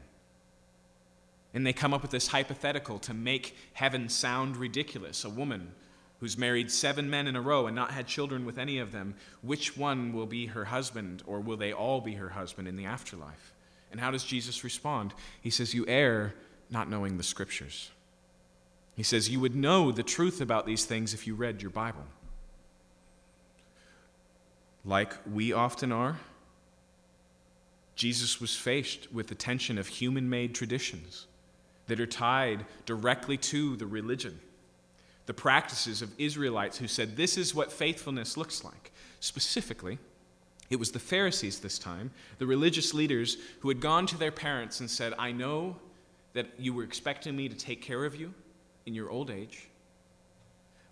And they come up with this hypothetical to make heaven sound ridiculous. A woman who's married seven men in a row and not had children with any of them, which one will be her husband, or will they all be her husband in the afterlife? And how does Jesus respond? He says, You err not knowing the scriptures. He says, You would know the truth about these things if you read your Bible. Like we often are, Jesus was faced with the tension of human made traditions that are tied directly to the religion the practices of Israelites who said, This is what faithfulness looks like. Specifically, it was the Pharisees this time, the religious leaders who had gone to their parents and said, I know that you were expecting me to take care of you in your old age.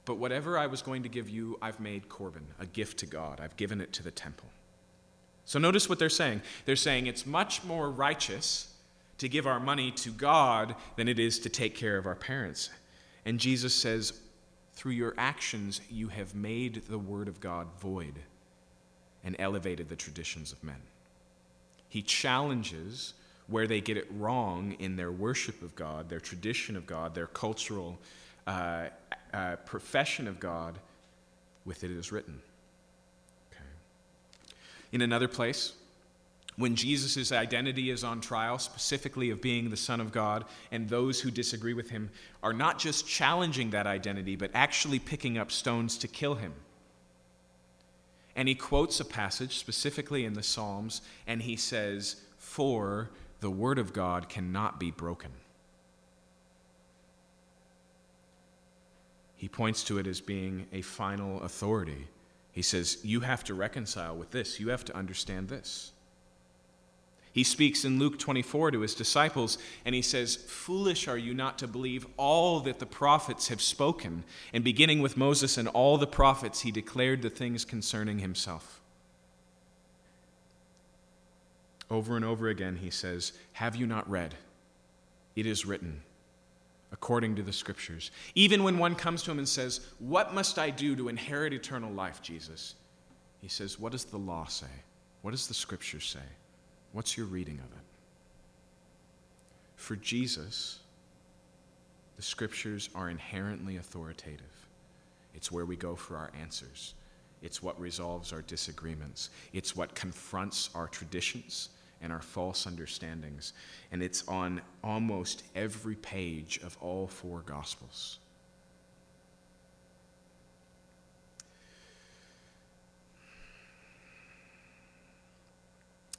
But whatever I was going to give you, I've made Corban, a gift to God. I've given it to the temple. So notice what they're saying. They're saying it's much more righteous to give our money to God than it is to take care of our parents. And Jesus says, through your actions, you have made the word of God void and elevated the traditions of men. He challenges where they get it wrong in their worship of God, their tradition of God, their cultural uh, uh, profession of God, with it is written. Okay. In another place, when Jesus' identity is on trial, specifically of being the Son of God, and those who disagree with him are not just challenging that identity, but actually picking up stones to kill him. And he quotes a passage specifically in the Psalms, and he says, For the word of God cannot be broken. He points to it as being a final authority. He says, You have to reconcile with this, you have to understand this. He speaks in Luke 24 to his disciples, and he says, Foolish are you not to believe all that the prophets have spoken. And beginning with Moses and all the prophets, he declared the things concerning himself. Over and over again, he says, Have you not read? It is written, according to the scriptures. Even when one comes to him and says, What must I do to inherit eternal life, Jesus? He says, What does the law say? What does the scripture say? What's your reading of it? For Jesus, the scriptures are inherently authoritative. It's where we go for our answers. It's what resolves our disagreements. It's what confronts our traditions and our false understandings. And it's on almost every page of all four Gospels.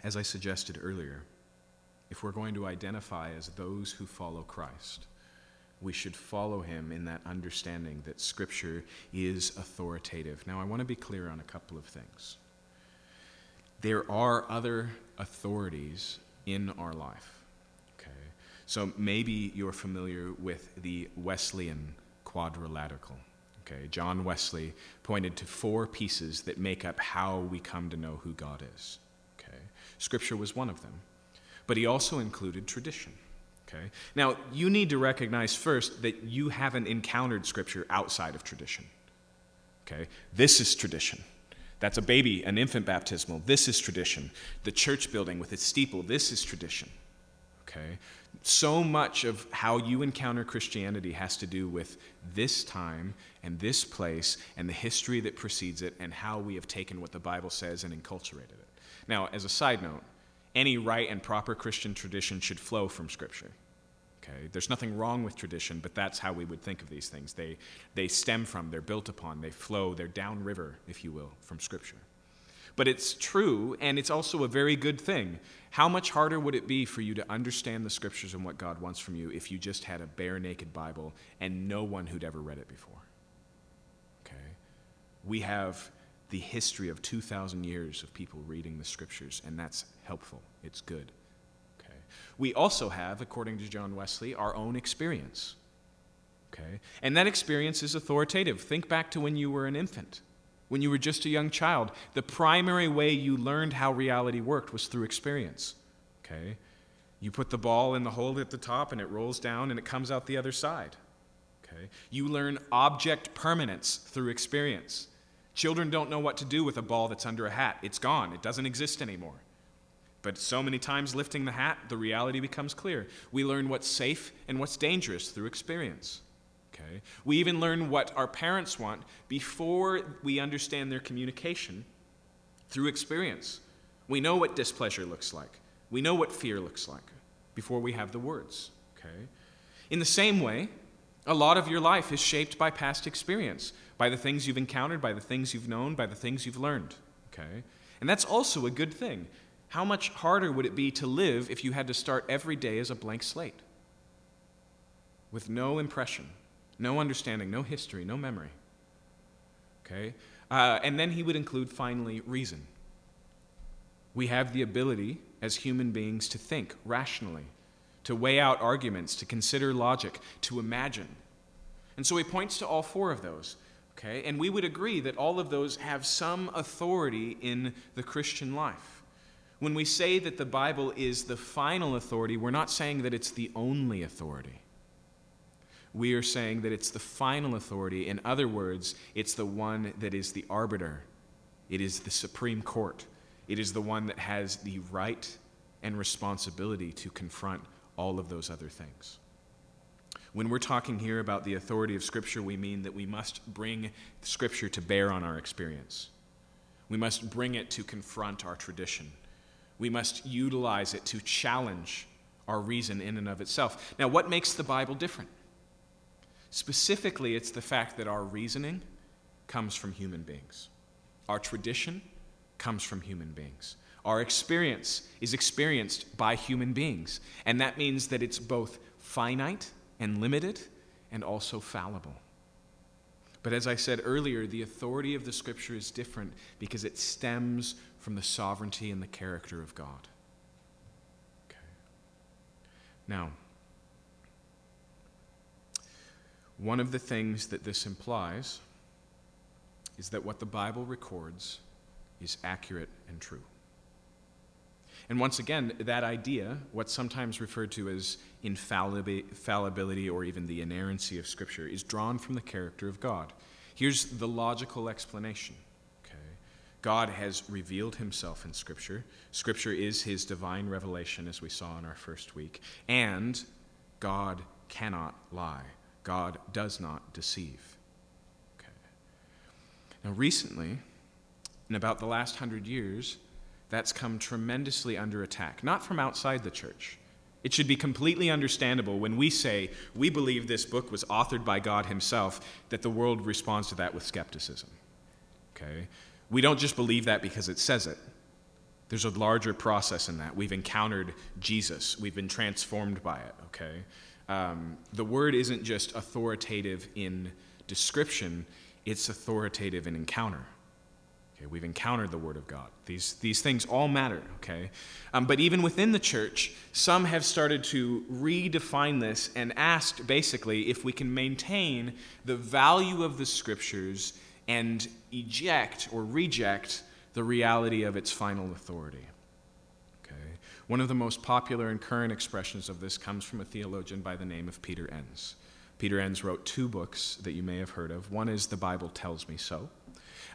As I suggested earlier, if we're going to identify as those who follow Christ, we should follow him in that understanding that Scripture is authoritative. Now, I want to be clear on a couple of things. There are other authorities in our life. Okay? So maybe you're familiar with the Wesleyan quadrilateral. Okay? John Wesley pointed to four pieces that make up how we come to know who God is. Scripture was one of them. But he also included tradition. Okay? Now, you need to recognize first that you haven't encountered Scripture outside of tradition. Okay? This is tradition. That's a baby, an infant baptismal. This is tradition. The church building with its steeple, this is tradition. Okay? So much of how you encounter Christianity has to do with this time and this place and the history that precedes it and how we have taken what the Bible says and enculturated it. Now, as a side note, any right and proper Christian tradition should flow from Scripture. Okay? There's nothing wrong with tradition, but that's how we would think of these things. They, they stem from, they're built upon, they flow, they're downriver, if you will, from Scripture. But it's true, and it's also a very good thing. How much harder would it be for you to understand the Scriptures and what God wants from you if you just had a bare naked Bible and no one who'd ever read it before? Okay? We have the history of 2,000 years of people reading the scriptures, and that's helpful. It's good. Okay. We also have, according to John Wesley, our own experience. Okay? And that experience is authoritative. Think back to when you were an infant, when you were just a young child. The primary way you learned how reality worked was through experience. Okay? You put the ball in the hole at the top and it rolls down and it comes out the other side. Okay? You learn object permanence through experience. Children don't know what to do with a ball that's under a hat. It's gone, it doesn't exist anymore. But so many times lifting the hat, the reality becomes clear. We learn what's safe and what's dangerous through experience. Okay? We even learn what our parents want before we understand their communication through experience. We know what displeasure looks like. We know what fear looks like before we have the words. Okay? In the same way, a lot of your life is shaped by past experience by the things you've encountered, by the things you've known, by the things you've learned. Okay? And that's also a good thing. How much harder would it be to live if you had to start every day as a blank slate? With no impression, no understanding, no history, no memory. Okay? Uh, and then he would include, finally, reason. We have the ability as human beings to think rationally, to weigh out arguments, to consider logic, to imagine. And so he points to all four of those. Okay? And we would agree that all of those have some authority in the Christian life. When we say that the Bible is the final authority, we're not saying that it's the only authority. We are saying that it's the final authority. In other words, it's the one that is the arbiter, it is the Supreme Court, it is the one that has the right and responsibility to confront all of those other things. When we're talking here about the authority of Scripture, we mean that we must bring Scripture to bear on our experience. We must bring it to confront our tradition. We must utilize it to challenge our reason in and of itself. Now, what makes the Bible different? Specifically, it's the fact that our reasoning comes from human beings, our tradition comes from human beings. Our experience is experienced by human beings, and that means that it's both finite and limited and also fallible. But as I said earlier, the authority of the Scripture is different because it stems from the sovereignty and the character of God. Okay. Now, one of the things that this implies is that what the Bible records is accurate and true. And once again, that idea, what's sometimes referred to as infallibility or even the inerrancy of Scripture, is drawn from the character of God. Here's the logical explanation. Okay? God has revealed himself in Scripture. Scripture is his divine revelation, as we saw in our first week. And God cannot lie, God does not deceive. Okay. Now, recently, in about the last hundred years, that's come tremendously under attack, not from outside the church. It should be completely understandable when we say we believe this book was authored by God Himself, that the world responds to that with skepticism. Okay? We don't just believe that because it says it. There's a larger process in that. We've encountered Jesus, we've been transformed by it, okay? Um, the word isn't just authoritative in description, it's authoritative in encounter. Okay, we've encountered the Word of God. These, these things all matter, okay? Um, but even within the church, some have started to redefine this and asked basically if we can maintain the value of the Scriptures and eject or reject the reality of its final authority. Okay? One of the most popular and current expressions of this comes from a theologian by the name of Peter Enns. Peter Enns wrote two books that you may have heard of. One is The Bible Tells Me So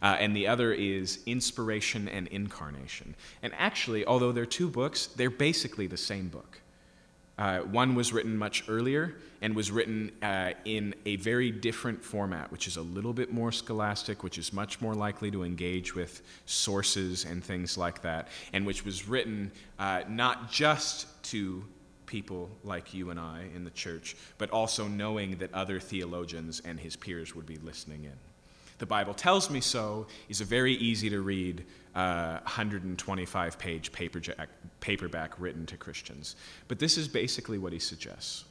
uh, and the other is Inspiration and Incarnation. And actually, although they're two books, they're basically the same book. Uh, one was written much earlier and was written uh, in a very different format, which is a little bit more scholastic, which is much more likely to engage with sources and things like that, and which was written uh, not just to people like you and I in the church, but also knowing that other theologians and his peers would be listening in. The Bible Tells Me So is a very easy to read uh, 125 page paperback, paperback written to Christians. But this is basically what he suggests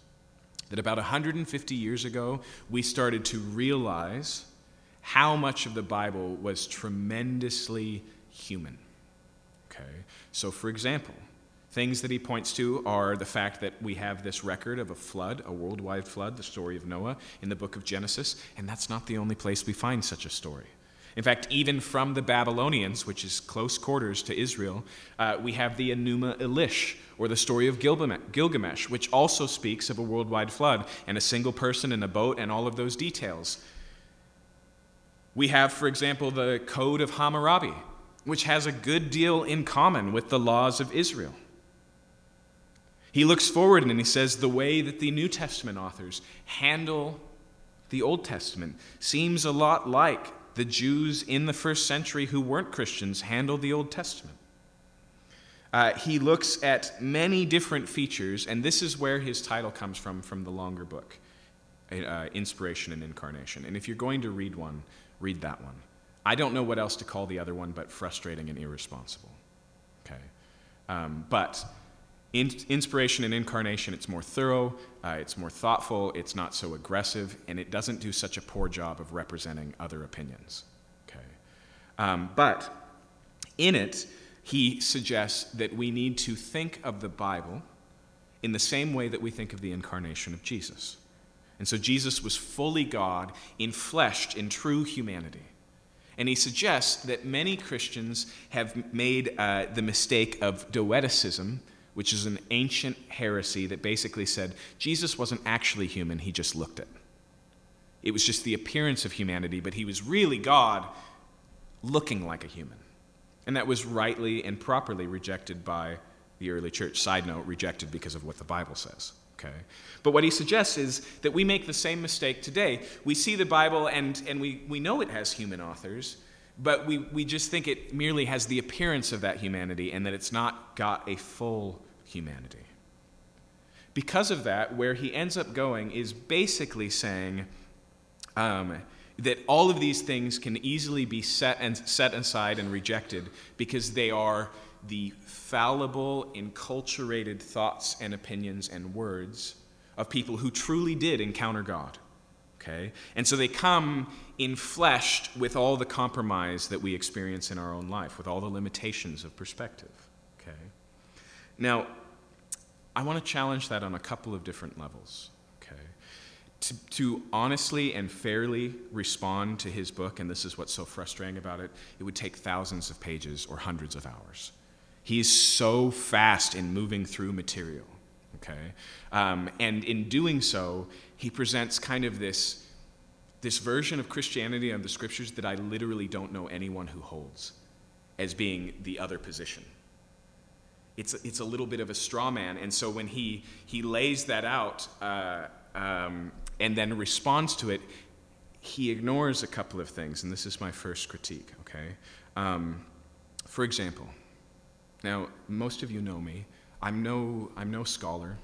that about 150 years ago, we started to realize how much of the Bible was tremendously human. Okay? So, for example, Things that he points to are the fact that we have this record of a flood, a worldwide flood, the story of Noah in the book of Genesis, and that's not the only place we find such a story. In fact, even from the Babylonians, which is close quarters to Israel, uh, we have the Enuma Elish, or the story of Gilgamesh, which also speaks of a worldwide flood and a single person in a boat and all of those details. We have, for example, the Code of Hammurabi, which has a good deal in common with the laws of Israel. He looks forward and he says the way that the New Testament authors handle the Old Testament seems a lot like the Jews in the first century who weren't Christians handled the Old Testament. Uh, he looks at many different features, and this is where his title comes from from the longer book, uh, Inspiration and Incarnation. And if you're going to read one, read that one. I don't know what else to call the other one but frustrating and irresponsible. Okay? Um, but in, inspiration and incarnation, it's more thorough, uh, it's more thoughtful, it's not so aggressive, and it doesn't do such a poor job of representing other opinions. Okay? Um, but in it, he suggests that we need to think of the Bible in the same way that we think of the incarnation of Jesus. And so Jesus was fully God, enfleshed in true humanity. And he suggests that many Christians have made uh, the mistake of docetism, which is an ancient heresy that basically said Jesus wasn't actually human, he just looked it. It was just the appearance of humanity, but he was really God looking like a human. And that was rightly and properly rejected by the early church. Side note, rejected because of what the Bible says. Okay. But what he suggests is that we make the same mistake today. We see the Bible and, and we, we know it has human authors, but we, we just think it merely has the appearance of that humanity and that it's not got a full humanity. Because of that, where he ends up going is basically saying um, that all of these things can easily be set and set aside and rejected because they are the fallible, enculturated thoughts and opinions and words of people who truly did encounter God. Okay? And so they come infleshed with all the compromise that we experience in our own life, with all the limitations of perspective. Okay? Now, I want to challenge that on a couple of different levels. Okay? To, to honestly and fairly respond to his book, and this is what's so frustrating about it, it would take thousands of pages or hundreds of hours. He's so fast in moving through material. Okay? Um, and in doing so, he presents kind of this, this version of Christianity and the scriptures that I literally don't know anyone who holds as being the other position. It's, it's a little bit of a straw man. And so when he, he lays that out uh, um, and then responds to it, he ignores a couple of things. And this is my first critique, okay? Um, for example, now, most of you know me. I'm no, I'm no scholar.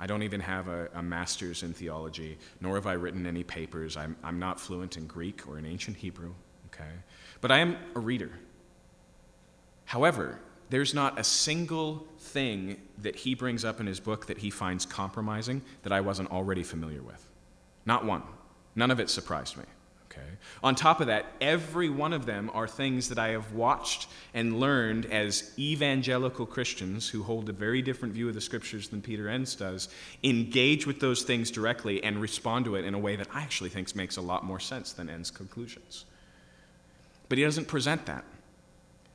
I don't even have a, a, master's in theology, nor have I written any papers. I'm, I'm not fluent in Greek or in ancient Hebrew, okay? But I am a reader. However, there's not a single thing that he brings up in his book that he finds compromising that I wasn't already familiar with. Not one. None of it surprised me. Okay. On top of that, every one of them are things that I have watched and learned as evangelical Christians who hold a very different view of the scriptures than Peter Enns does, engage with those things directly and respond to it in a way that I actually think makes a lot more sense than Enns' conclusions. But he doesn't present that.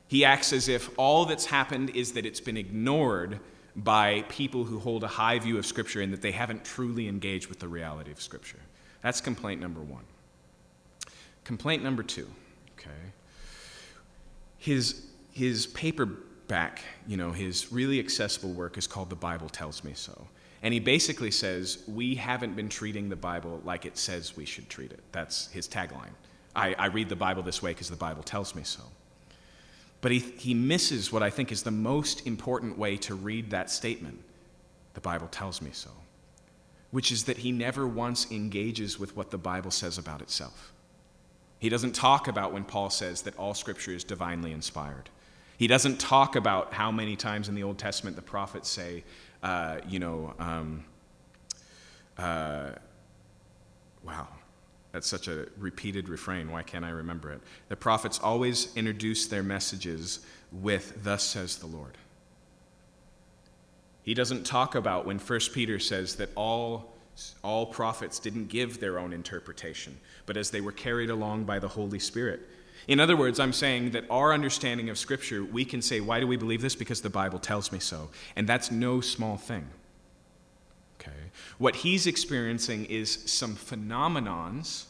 He acts as if all that's happened is that it's been ignored by people who hold a high view of Scripture and that they haven't truly engaged with the reality of Scripture. That's complaint number one. Complaint number two, okay? His, his paperback, you know, his really accessible work is called The Bible Tells Me So. And he basically says, We haven't been treating the Bible like it says we should treat it. That's his tagline. I, I read the Bible this way because the Bible tells me so. But he, he misses what I think is the most important way to read that statement. The Bible tells me so. Which is that he never once engages with what the Bible says about itself. He doesn't talk about when Paul says that all scripture is divinely inspired. He doesn't talk about how many times in the Old Testament the prophets say, uh, you know, um, uh, wow, that's such a repeated refrain. Why can't I remember it? The prophets always introduce their messages with, Thus says the Lord. He doesn't talk about when 1 Peter says that all all prophets didn't give their own interpretation, but as they were carried along by the Holy Spirit. In other words, I'm saying that our understanding of Scripture, we can say, why do we believe this? Because the Bible tells me so. And that's no small thing. Okay? What he's experiencing is some phenomenons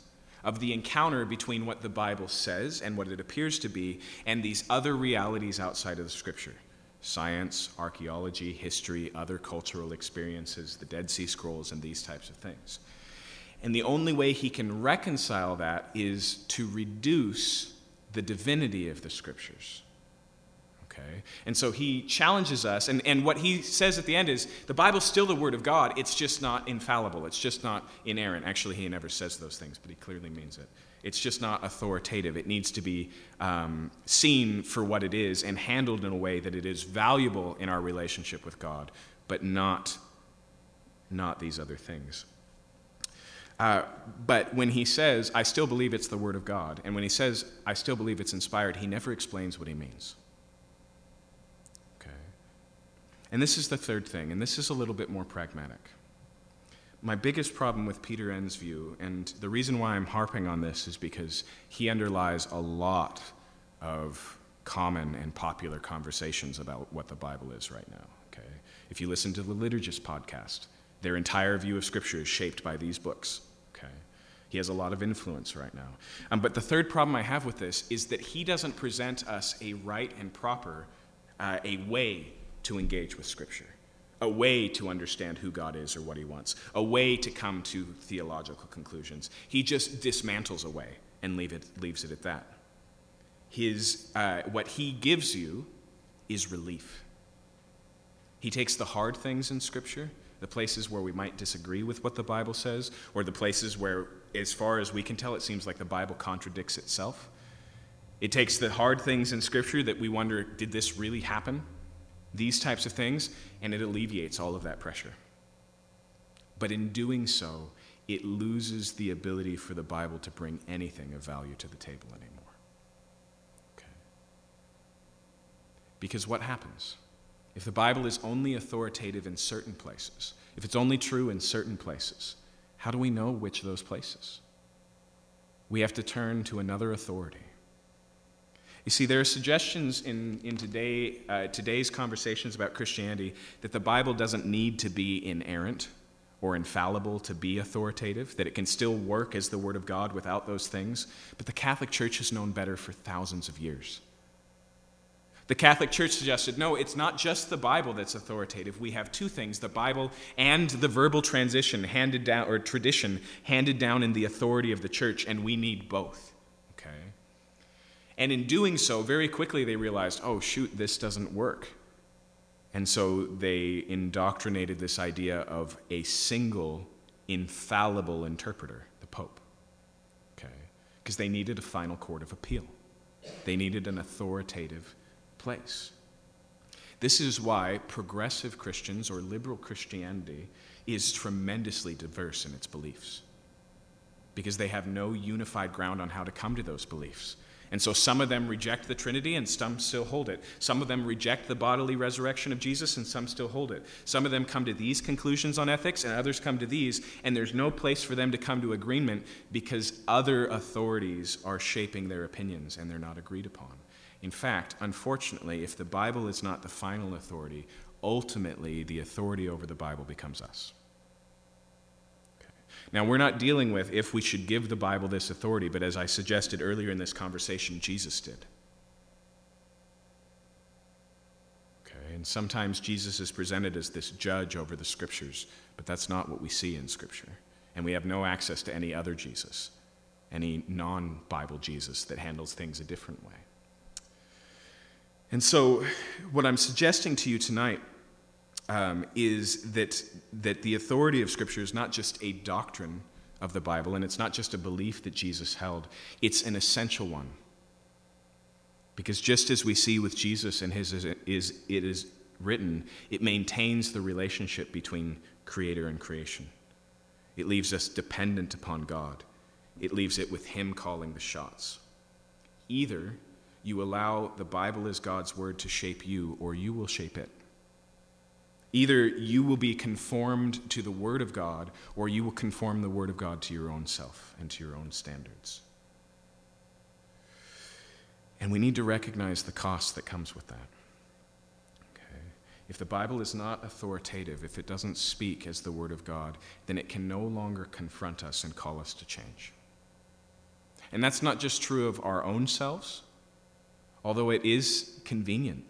of the encounter between what the Bible says and what it appears to be and these other realities outside of the Scripture science, archaeology, history, other cultural experiences, the Dead Sea Scrolls, and these types of things. And the only way he can reconcile that is to reduce the divinity of the scriptures. Okay? And so he challenges us, and, and what he says at the end is the Bible's still the Word of God, it's just not infallible, it's just not inerrant. Actually, he never says those things, but he clearly means it. It's just not authoritative. It needs to be um, seen for what it is and handled in a way that it is valuable in our relationship with God, but not, not these other things. Uh, but when he says, I still believe it's the Word of God, and when he says, I still believe it's inspired, he never explains what he means. Okay? And this is the third thing, and this is a little bit more pragmatic. My biggest problem with Peter Enns' view, and the reason why I'm harping on this is because he underlies a lot of common and popular conversations about what the Bible is right now. Okay? If you listen to the Liturgist podcast, their entire view of Scripture is shaped by these books. Okay? He has a lot of influence right now. Um, but the third problem I have with this is that he doesn't present us a right and proper, uh, a way to engage with Scripture, a way to understand who God is or what He wants, a way to come to theological conclusions. He just dismantles a way and leave it, leaves it at that. His, uh, what He gives you is relief. He takes the hard things in Scripture, the places where we might disagree with what the Bible says, or the places where, as far as we can tell, it seems like the Bible contradicts itself. It takes the hard things in Scripture that we wonder, did this really happen? These types of things, and it alleviates all of that pressure. But in doing so, it loses the ability for the Bible to bring anything of value to the table anymore. Okay. Because what happens? If the Bible is only authoritative in certain places, if it's only true in certain places, how do we know which of those places? We have to turn to another authority you see, there are suggestions in, in today, uh, today's conversations about Christianity that the Bible doesn't need to be inerrant or infallible to be authoritative, that it can still work as the Word of God without those things. But the Catholic Church has known better for thousands of years. The Catholic Church suggested no, it's not just the Bible that's authoritative. We have two things the Bible and the verbal transition handed down, or tradition handed down in the authority of the church, and we need both. And in doing so, very quickly they realized, oh, shoot, this doesn't work. And so they indoctrinated this idea of a single, infallible interpreter, the Pope. Okay? Because they needed a final court of appeal, they needed an authoritative place. This is why progressive Christians or liberal Christianity is tremendously diverse in its beliefs. Because they have no unified ground on how to come to those beliefs. And so some of them reject the Trinity and some still hold it. Some of them reject the bodily resurrection of Jesus and some still hold it. Some of them come to these conclusions on ethics and others come to these, and there's no place for them to come to agreement because other authorities are shaping their opinions and they're not agreed upon. In fact, unfortunately, if the Bible is not the final authority, ultimately the authority over the Bible becomes us. Now, we're not dealing with if we should give the Bible this authority, but as I suggested earlier in this conversation, Jesus did. Okay, and sometimes Jesus is presented as this judge over the scriptures, but that's not what we see in Scripture. And we have no access to any other Jesus, any non Bible Jesus that handles things a different way. And so, what I'm suggesting to you tonight um, is that, that the authority of Scripture is not just a doctrine of the Bible, and it's not just a belief that Jesus held, it's an essential one. Because just as we see with Jesus and his, is, it is written, it maintains the relationship between creator and creation. It leaves us dependent upon God. It leaves it with Him calling the shots. Either you allow the Bible as God's word to shape you, or you will shape it. Either you will be conformed to the Word of God, or you will conform the Word of God to your own self and to your own standards. And we need to recognize the cost that comes with that. Okay? If the Bible is not authoritative, if it doesn't speak as the Word of God, then it can no longer confront us and call us to change. And that's not just true of our own selves, although it is convenient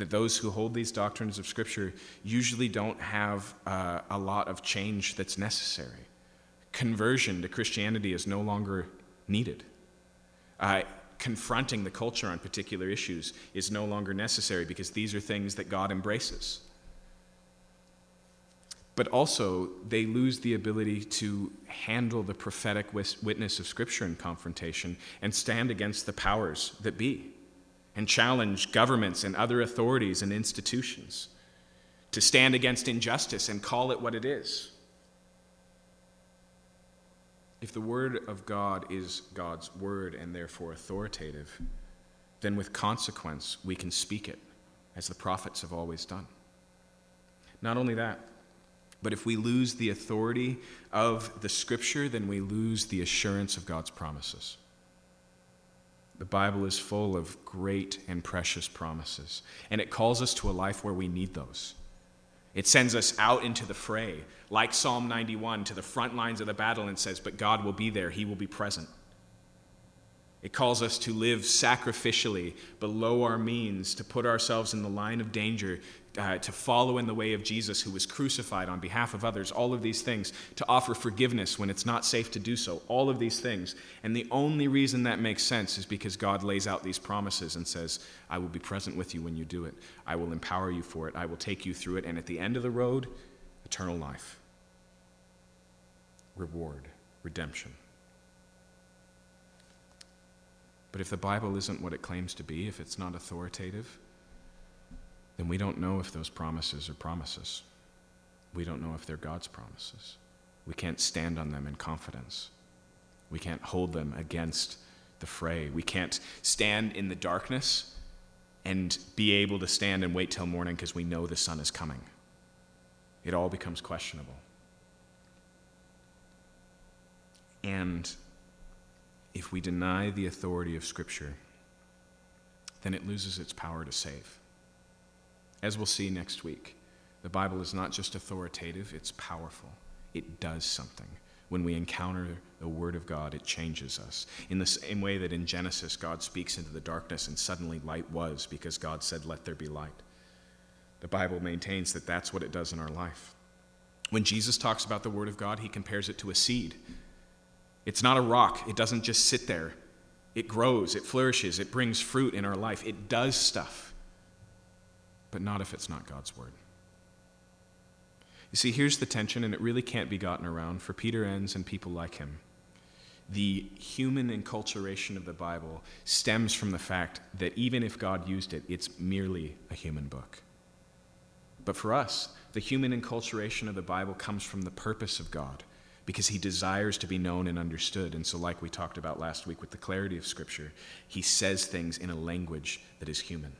that those who hold these doctrines of Scripture usually don't have uh, a lot of change that's necessary. Conversion to Christianity is no longer needed. Uh, confronting the culture on particular issues is no longer necessary because these are things that God embraces. But also, they lose the ability to handle the prophetic witness of Scripture in confrontation and stand against the powers that be and challenge governments and other authorities and institutions, to stand against injustice and call it what it is. If the Word of God is God's Word and therefore authoritative, then with consequence we can speak it, as the prophets have always done. Not only that, but if we lose the authority of the Scripture, then we lose the assurance of God's promises. The Bible is full of great and precious promises, and it calls us to a life where we need those. It sends us out into the fray, like Psalm 91, to the front lines of the battle and says, But God will be there, He will be present. It calls us to live sacrificially below our means, to put ourselves in the line of danger, uh, to follow in the way of Jesus, who was crucified on behalf of others, all of these things, to offer forgiveness when it's not safe to do so, all of these things. And the only reason that makes sense is because God lays out these promises and says, I will be present with you when you do it, I will empower you for it, I will take you through it, and at the end of the road, eternal life, reward, redemption. But if the Bible isn't what it claims to be, if it's not authoritative, then we don't know if those promises are promises. We don't know if they're God's promises. We can't stand on them in confidence. We can't hold them against the fray. We can't stand in the darkness and be able to stand and wait till morning because we know the sun is coming. It all becomes questionable. And if we deny the authority of Scripture, then it loses its power to save. As we'll see next week, the Bible is not just authoritative, it's powerful. It does something. When we encounter the Word of God, it changes us. In the same way that in Genesis, God speaks into the darkness and suddenly light was because God said, Let there be light. The Bible maintains that that's what it does in our life. When Jesus talks about the Word of God, he compares it to a seed. It's not a rock, it doesn't just sit there. It grows, it flourishes, it brings fruit in our life, it does stuff. But not if it's not God's word. You see, here's the tension, and it really can't be gotten around for Peter Enns and people like him. The human enculturation of the Bible stems from the fact that even if God used it, it's merely a human book. But for us, the human enculturation of the Bible comes from the purpose of God because he desires to be known and understood. And so, like we talked about last week with the clarity of Scripture, he says things in a language that is human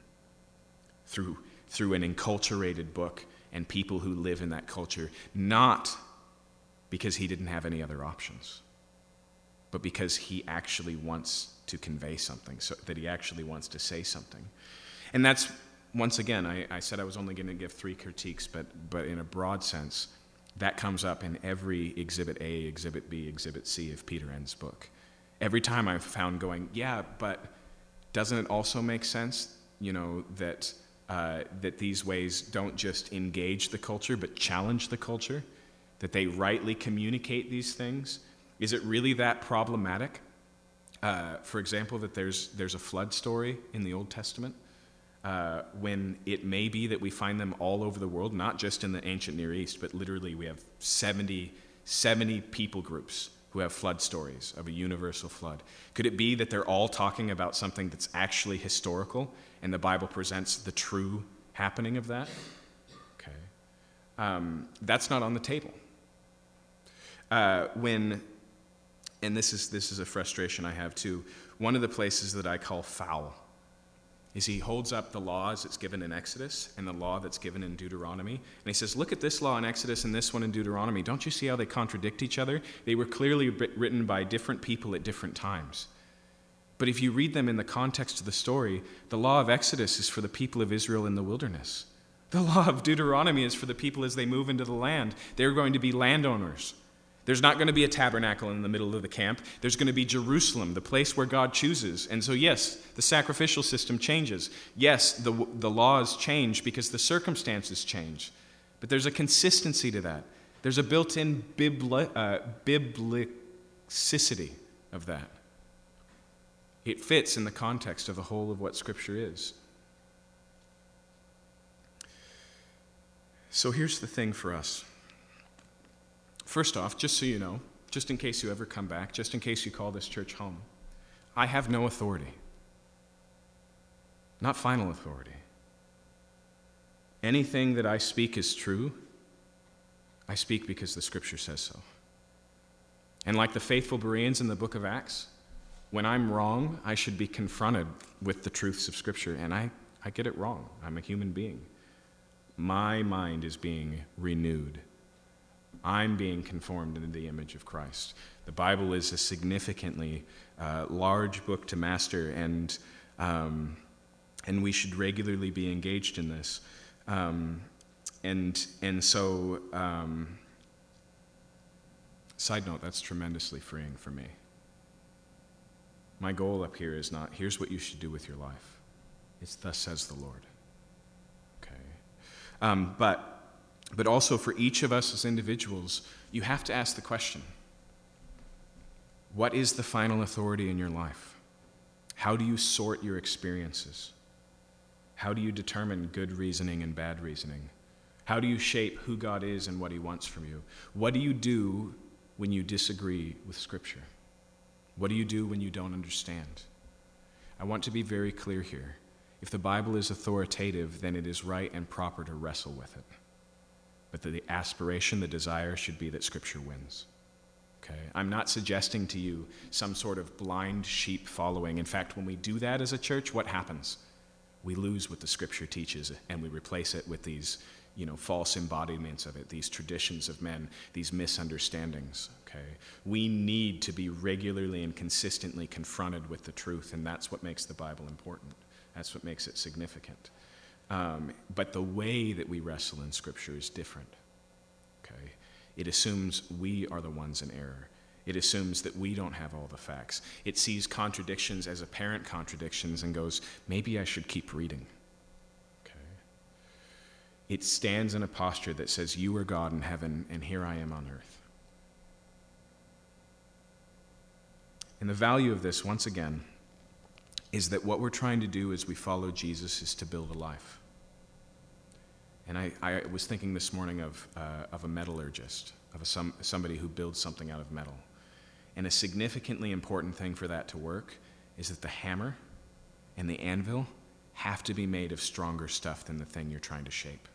through, through an enculturated book and people who live in that culture, not because he didn't have any other options, but because he actually wants to convey something, so that he actually wants to say something. And that's, once again, I, I said I was only going to give three critiques, but, but in a broad sense, that comes up in every Exhibit A, Exhibit B, Exhibit C of Peter Enns' book. Every time I've found going, yeah, but doesn't it also make sense, you know, that, uh, that these ways don't just engage the culture, but challenge the culture? That they rightly communicate these things? Is it really that problematic? Uh, for example, that there's, there's a flood story in the Old Testament uh, when it may be that we find them all over the world, not just in the ancient Near East, but literally we have 70, 70 people groups who have flood stories of a universal flood. Could it be that they're all talking about something that's actually historical and the Bible presents the true happening of that? Okay. Um, that's not on the table. Uh, when, and this is, this is a frustration I have too, one of the places that I call foul is he holds up the laws that's given in Exodus and the law that's given in Deuteronomy. And he says, Look at this law in Exodus and this one in Deuteronomy. Don't you see how they contradict each other? They were clearly written by different people at different times. But if you read them in the context of the story, the law of Exodus is for the people of Israel in the wilderness. The law of Deuteronomy is for the people as they move into the land. They're going to be landowners. There's not going to be a tabernacle in the middle of the camp. There's going to be Jerusalem, the place where God chooses. And so, yes, the sacrificial system changes. Yes, the, the laws change because the circumstances change. But there's a consistency to that. There's a built in bibli- uh, biblicity of that. It fits in the context of the whole of what Scripture is. So here's the thing for us. First off, just so you know, just in case you ever come back, just in case you call this church home, I have no authority. Not final authority. Anything that I speak is true. I speak because the scripture says so. And like the faithful Bereans in the book of Acts, when I'm wrong, I should be confronted with the truths of scripture. And I, I get it wrong. I'm a human being. my mind is being renewed. I'm being conformed into the image of Christ. The Bible is a significantly uh, large book to master, and, um, and we should regularly be engaged in this. Um, and, and so, um, side note, that's tremendously freeing for me. My goal up here is not, here's what you should do with your life. It's thus says the Lord. Okay. Um, but, but also for each of us as individuals, you have to ask the question what is the final authority in your life? How do you sort your experiences? How do you determine good reasoning and bad reasoning? How do you shape who God is and what He wants from you? What do you do when you disagree with Scripture? What do you do when you don't understand? I want to be very clear here. If the Bible is authoritative, then it is right and proper to wrestle with it. But the aspiration, the desire should be that Scripture wins. Okay? I'm not suggesting to you some sort of blind sheep following. In fact, when we do that as a church, what happens? We lose what the Scripture teaches and we replace it with these you know, false embodiments of it, these traditions of men, these misunderstandings. Okay? We need to be regularly and consistently confronted with the truth, and that's what makes the Bible important. That's what makes it significant. Um, but the way that we wrestle in Scripture is different. Okay? It assumes we are the ones in error. It assumes that we don't have all the facts. It sees contradictions as apparent contradictions and goes, maybe I should keep reading. It stands in a posture that says, You are God in heaven, and here I am on earth. And the value of this, once again, is that what we're trying to do as we follow Jesus is to build a life. And I, I was thinking this morning of, uh, of a metallurgist, of a, some, somebody who builds something out of metal. And a significantly important thing for that to work is that the hammer and the anvil have to be made of stronger stuff than the thing you're trying to shape.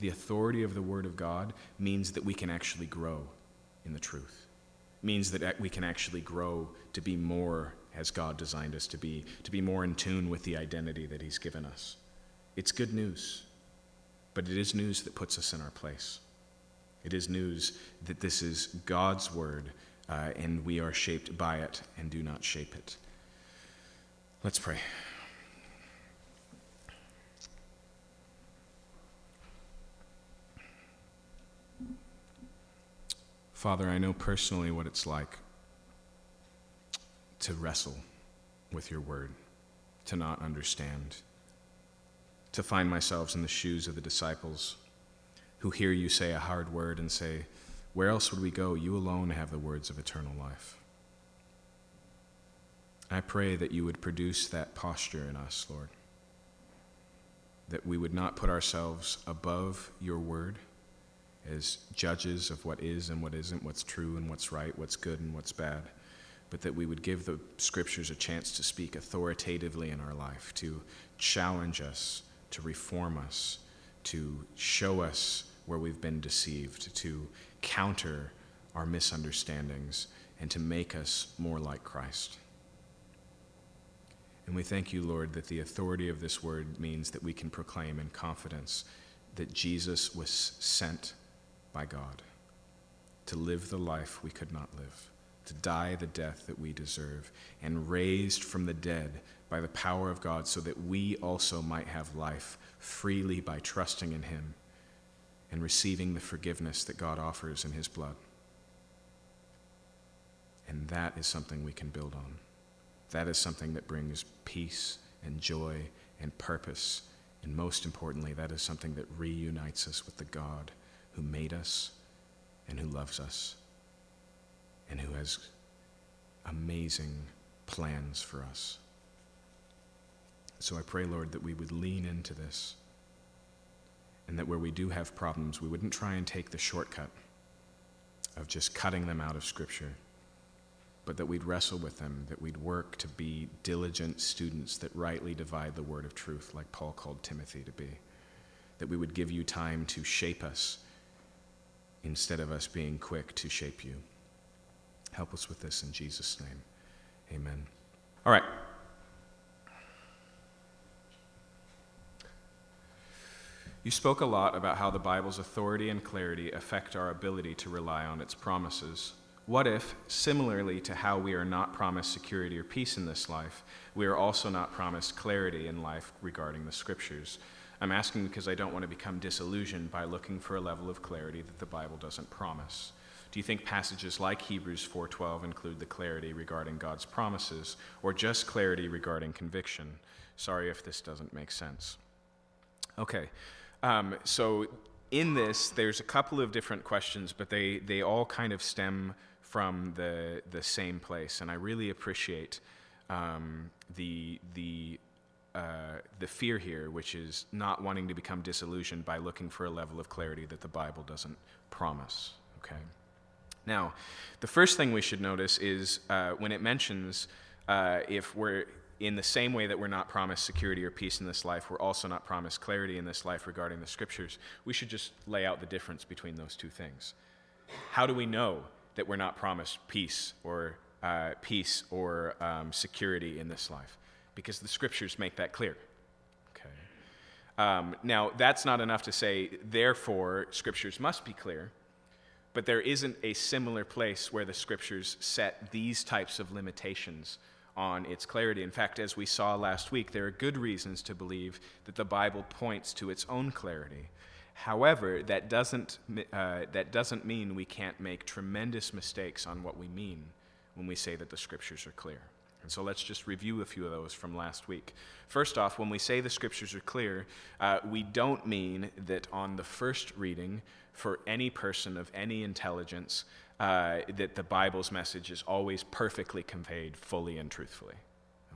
The authority of the Word of God means that we can actually grow in the truth, it means that we can actually grow to be more as God designed us to be, to be more in tune with the identity that He's given us. It's good news, but it is news that puts us in our place. It is news that this is God's word uh, and we are shaped by it and do not shape it. Let's pray. Father, I know personally what it's like to wrestle with your word, to not understand, to find myself in the shoes of the disciples who hear you say a hard word and say, Where else would we go? You alone have the words of eternal life. I pray that you would produce that posture in us, Lord. That we would not put ourselves above your word as judges of what is and what isn't, what's true and what's right, what's good and what's bad but that we would give the scriptures a chance to speak authoritatively in our life, to challenge us, to reform us, to show us where we've been deceived, to counter our misunderstandings, and to make us more like Christ. And we thank you, Lord, that the authority of this word means that we can proclaim in confidence that Jesus was sent by God to live the life we could not live to die the death that we deserve, and raised from the dead by the power of God, so that we also might have life freely by trusting in Him and receiving the forgiveness that God offers in His blood. And that is something we can build on. That is something that brings peace and joy and purpose. And most importantly, that is something that reunites us with the God who made us and who loves us and who has amazing plans for us. So I pray, Lord, that we would lean into this and that where we do have problems, we wouldn't try and take the shortcut of just cutting them out of Scripture, but that we'd wrestle with them, that we'd work to be diligent students that rightly divide the word of truth, like Paul called Timothy to be, that we would give you time to shape us instead of us being quick to shape you. Help us with this in Jesus' name. Amen. All right. You spoke a lot about how the Bible's authority and clarity affect our ability to rely on its promises. What if, similarly to how we are not promised security or peace in this life, we are also not promised clarity in life regarding the Scriptures? I'm asking because I don't want to become disillusioned by looking for a level of clarity that the Bible doesn't promise. Do you think passages like Hebrews 4:12 include the clarity regarding God's promises or just clarity regarding conviction? Sorry if this doesn't make sense. Okay. Um, so in this, there's a couple of different questions, but they, they all kind of stem from the, the same place. And I really appreciate um, the, the, uh, the fear here, which is not wanting to become disillusioned by looking for a level of clarity that the Bible doesn't promise. Okay? Now, the first thing we should notice is uh, when it mentions uh, if we're in the same way that we're not promised security or peace in this life, we're also not promised clarity in this life regarding the scriptures. We should just lay out the difference between those two things. How do we know that we're not promised peace or uh, peace or um, security in this life? Because the scriptures make that clear. Okay. Um, now, that's not enough to say, therefore, scriptures must be clear. But there isn't a similar place where the scriptures set these types of limitations on its clarity. In fact, as we saw last week, there are good reasons to believe that the Bible points to its own clarity. However, that doesn't, uh, that doesn't mean we can't make tremendous mistakes on what we mean when we say that the scriptures are clear. And so let's just review a few of those from last week. First off, when we say the scriptures are clear, uh, we don't mean that on the first reading, for any person of any intelligence, uh, that the Bible's message is always perfectly conveyed fully and truthfully.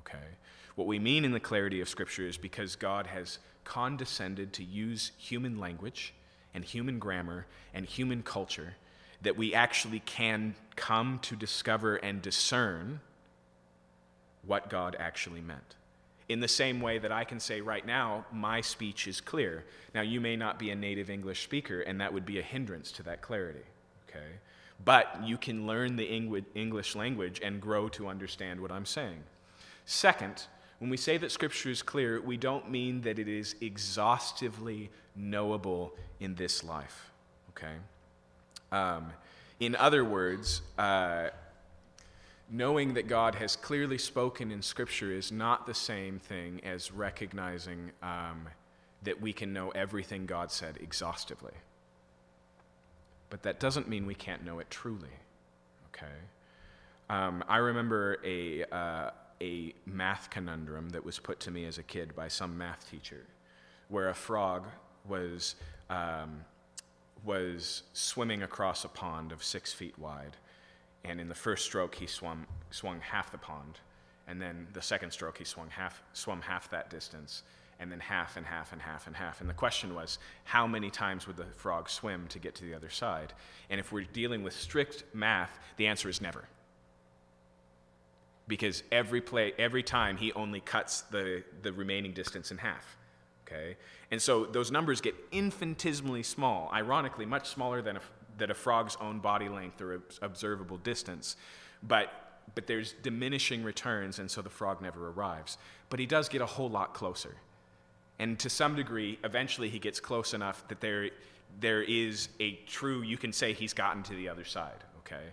Okay? What we mean in the clarity of Scripture is because God has condescended to use human language and human grammar and human culture that we actually can come to discover and discern what God actually meant. In the same way that I can say right now, my speech is clear. Now, you may not be a native English speaker, and that would be a hindrance to that clarity. Okay? but you can learn the English language and grow to understand what I'm saying. Second, when we say that Scripture is clear, we don't mean that it is exhaustively knowable in this life. Okay? Um, in other words, uh, knowing that God has clearly spoken in Scripture is not the same thing as recognizing um, that we can know everything God said exhaustively. But that doesn't mean we can't know it truly. Okay? Um, I remember a, uh, a math conundrum that was put to me as a kid by some math teacher, where a frog was, um, was swimming across a pond of six feet wide. And in the first stroke, he swum, swung half the pond. And then the second stroke, he swung half, swum half that distance and then half and half and half and half. And the question was, how many times would the frog swim to get to the other side? And if we're dealing with strict math, the answer is never. Because every, play, every time he only cuts the, the remaining distance in half. Okay? And so those numbers get infinitesimally small, ironically, much smaller than a, than a frog's own body length or observable distance. But, but there's diminishing returns, and so the frog never arrives. But he does get a whole lot closer. And to some degree, eventually he gets close enough that there, there is a true, you can say he's gotten to the other side, okay?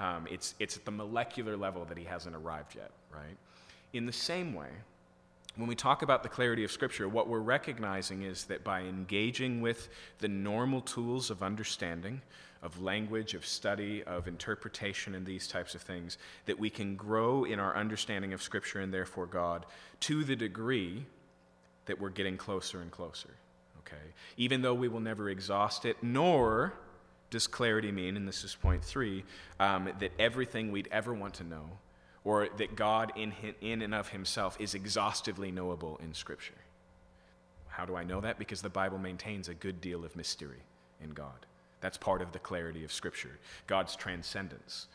Um, it's, it's at the molecular level that he hasn't arrived yet, right? In the same way, when we talk about the clarity of Scripture, what we're recognizing is that by engaging with the normal tools of understanding, of language, of study, of interpretation, and these types of things, that we can grow in our understanding of Scripture and therefore God to the degree that we're getting closer and closer. Okay? Even though we will never exhaust it, nor does clarity mean, and this is point three, um, that everything we'd ever want to know, or that God in, in and of himself is exhaustively knowable in Scripture. How do I know that? Because the Bible maintains a good deal of mystery in God. That's part of the clarity of Scripture, God's transcendence.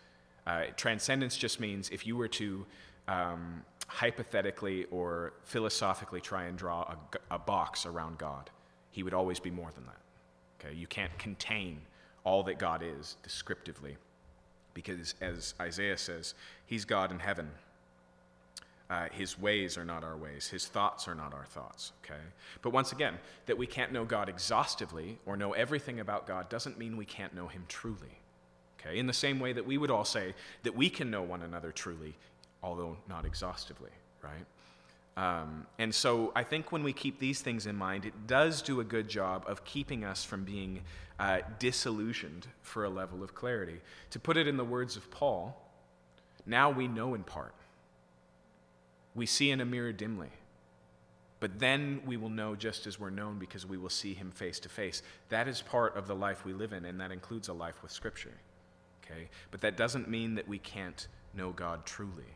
Uh, transcendence just means if you were to um, hypothetically or philosophically try and draw a, a, box around God. He would always be more than that. Okay? You can't contain all that God is descriptively because, as Isaiah says, He's God in heaven. Uh, his ways are not our ways. His thoughts are not our thoughts. Okay? But once again, that we can't know God exhaustively or know everything about God doesn't mean we can't know him truly. Okay? In the same way that we would all say that we can know one another truly, although not exhaustively, right? Um, and so I think when we keep these things in mind, it does do a good job of keeping us from being uh, disillusioned for a level of clarity. To put it in the words of Paul, now we know in part. We see in a mirror dimly. But then we will know just as we're known because we will see him face to face. That is part of the life we live in, and that includes a life with Scripture. Okay? But that doesn't mean that we can't know God truly.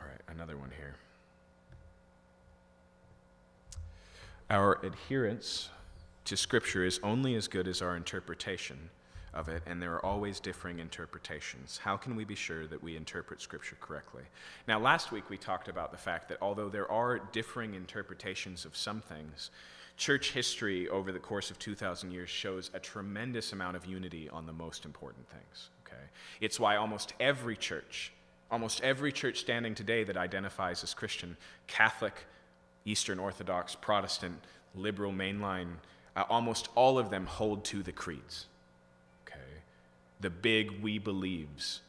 All right, another one here. Our adherence to Scripture is only as good as our interpretation of it, and there are always differing interpretations. How can we be sure that we interpret Scripture correctly? Now, last week we talked about the fact that although there are differing interpretations of some things, church history over the course of 2,000 years shows a tremendous amount of unity on the most important things. Okay? It's why almost every church Almost every church standing today that identifies as Christian, Catholic, Eastern Orthodox, Protestant, liberal, mainline, uh, almost all of them hold to the creeds. Okay? The big we believes,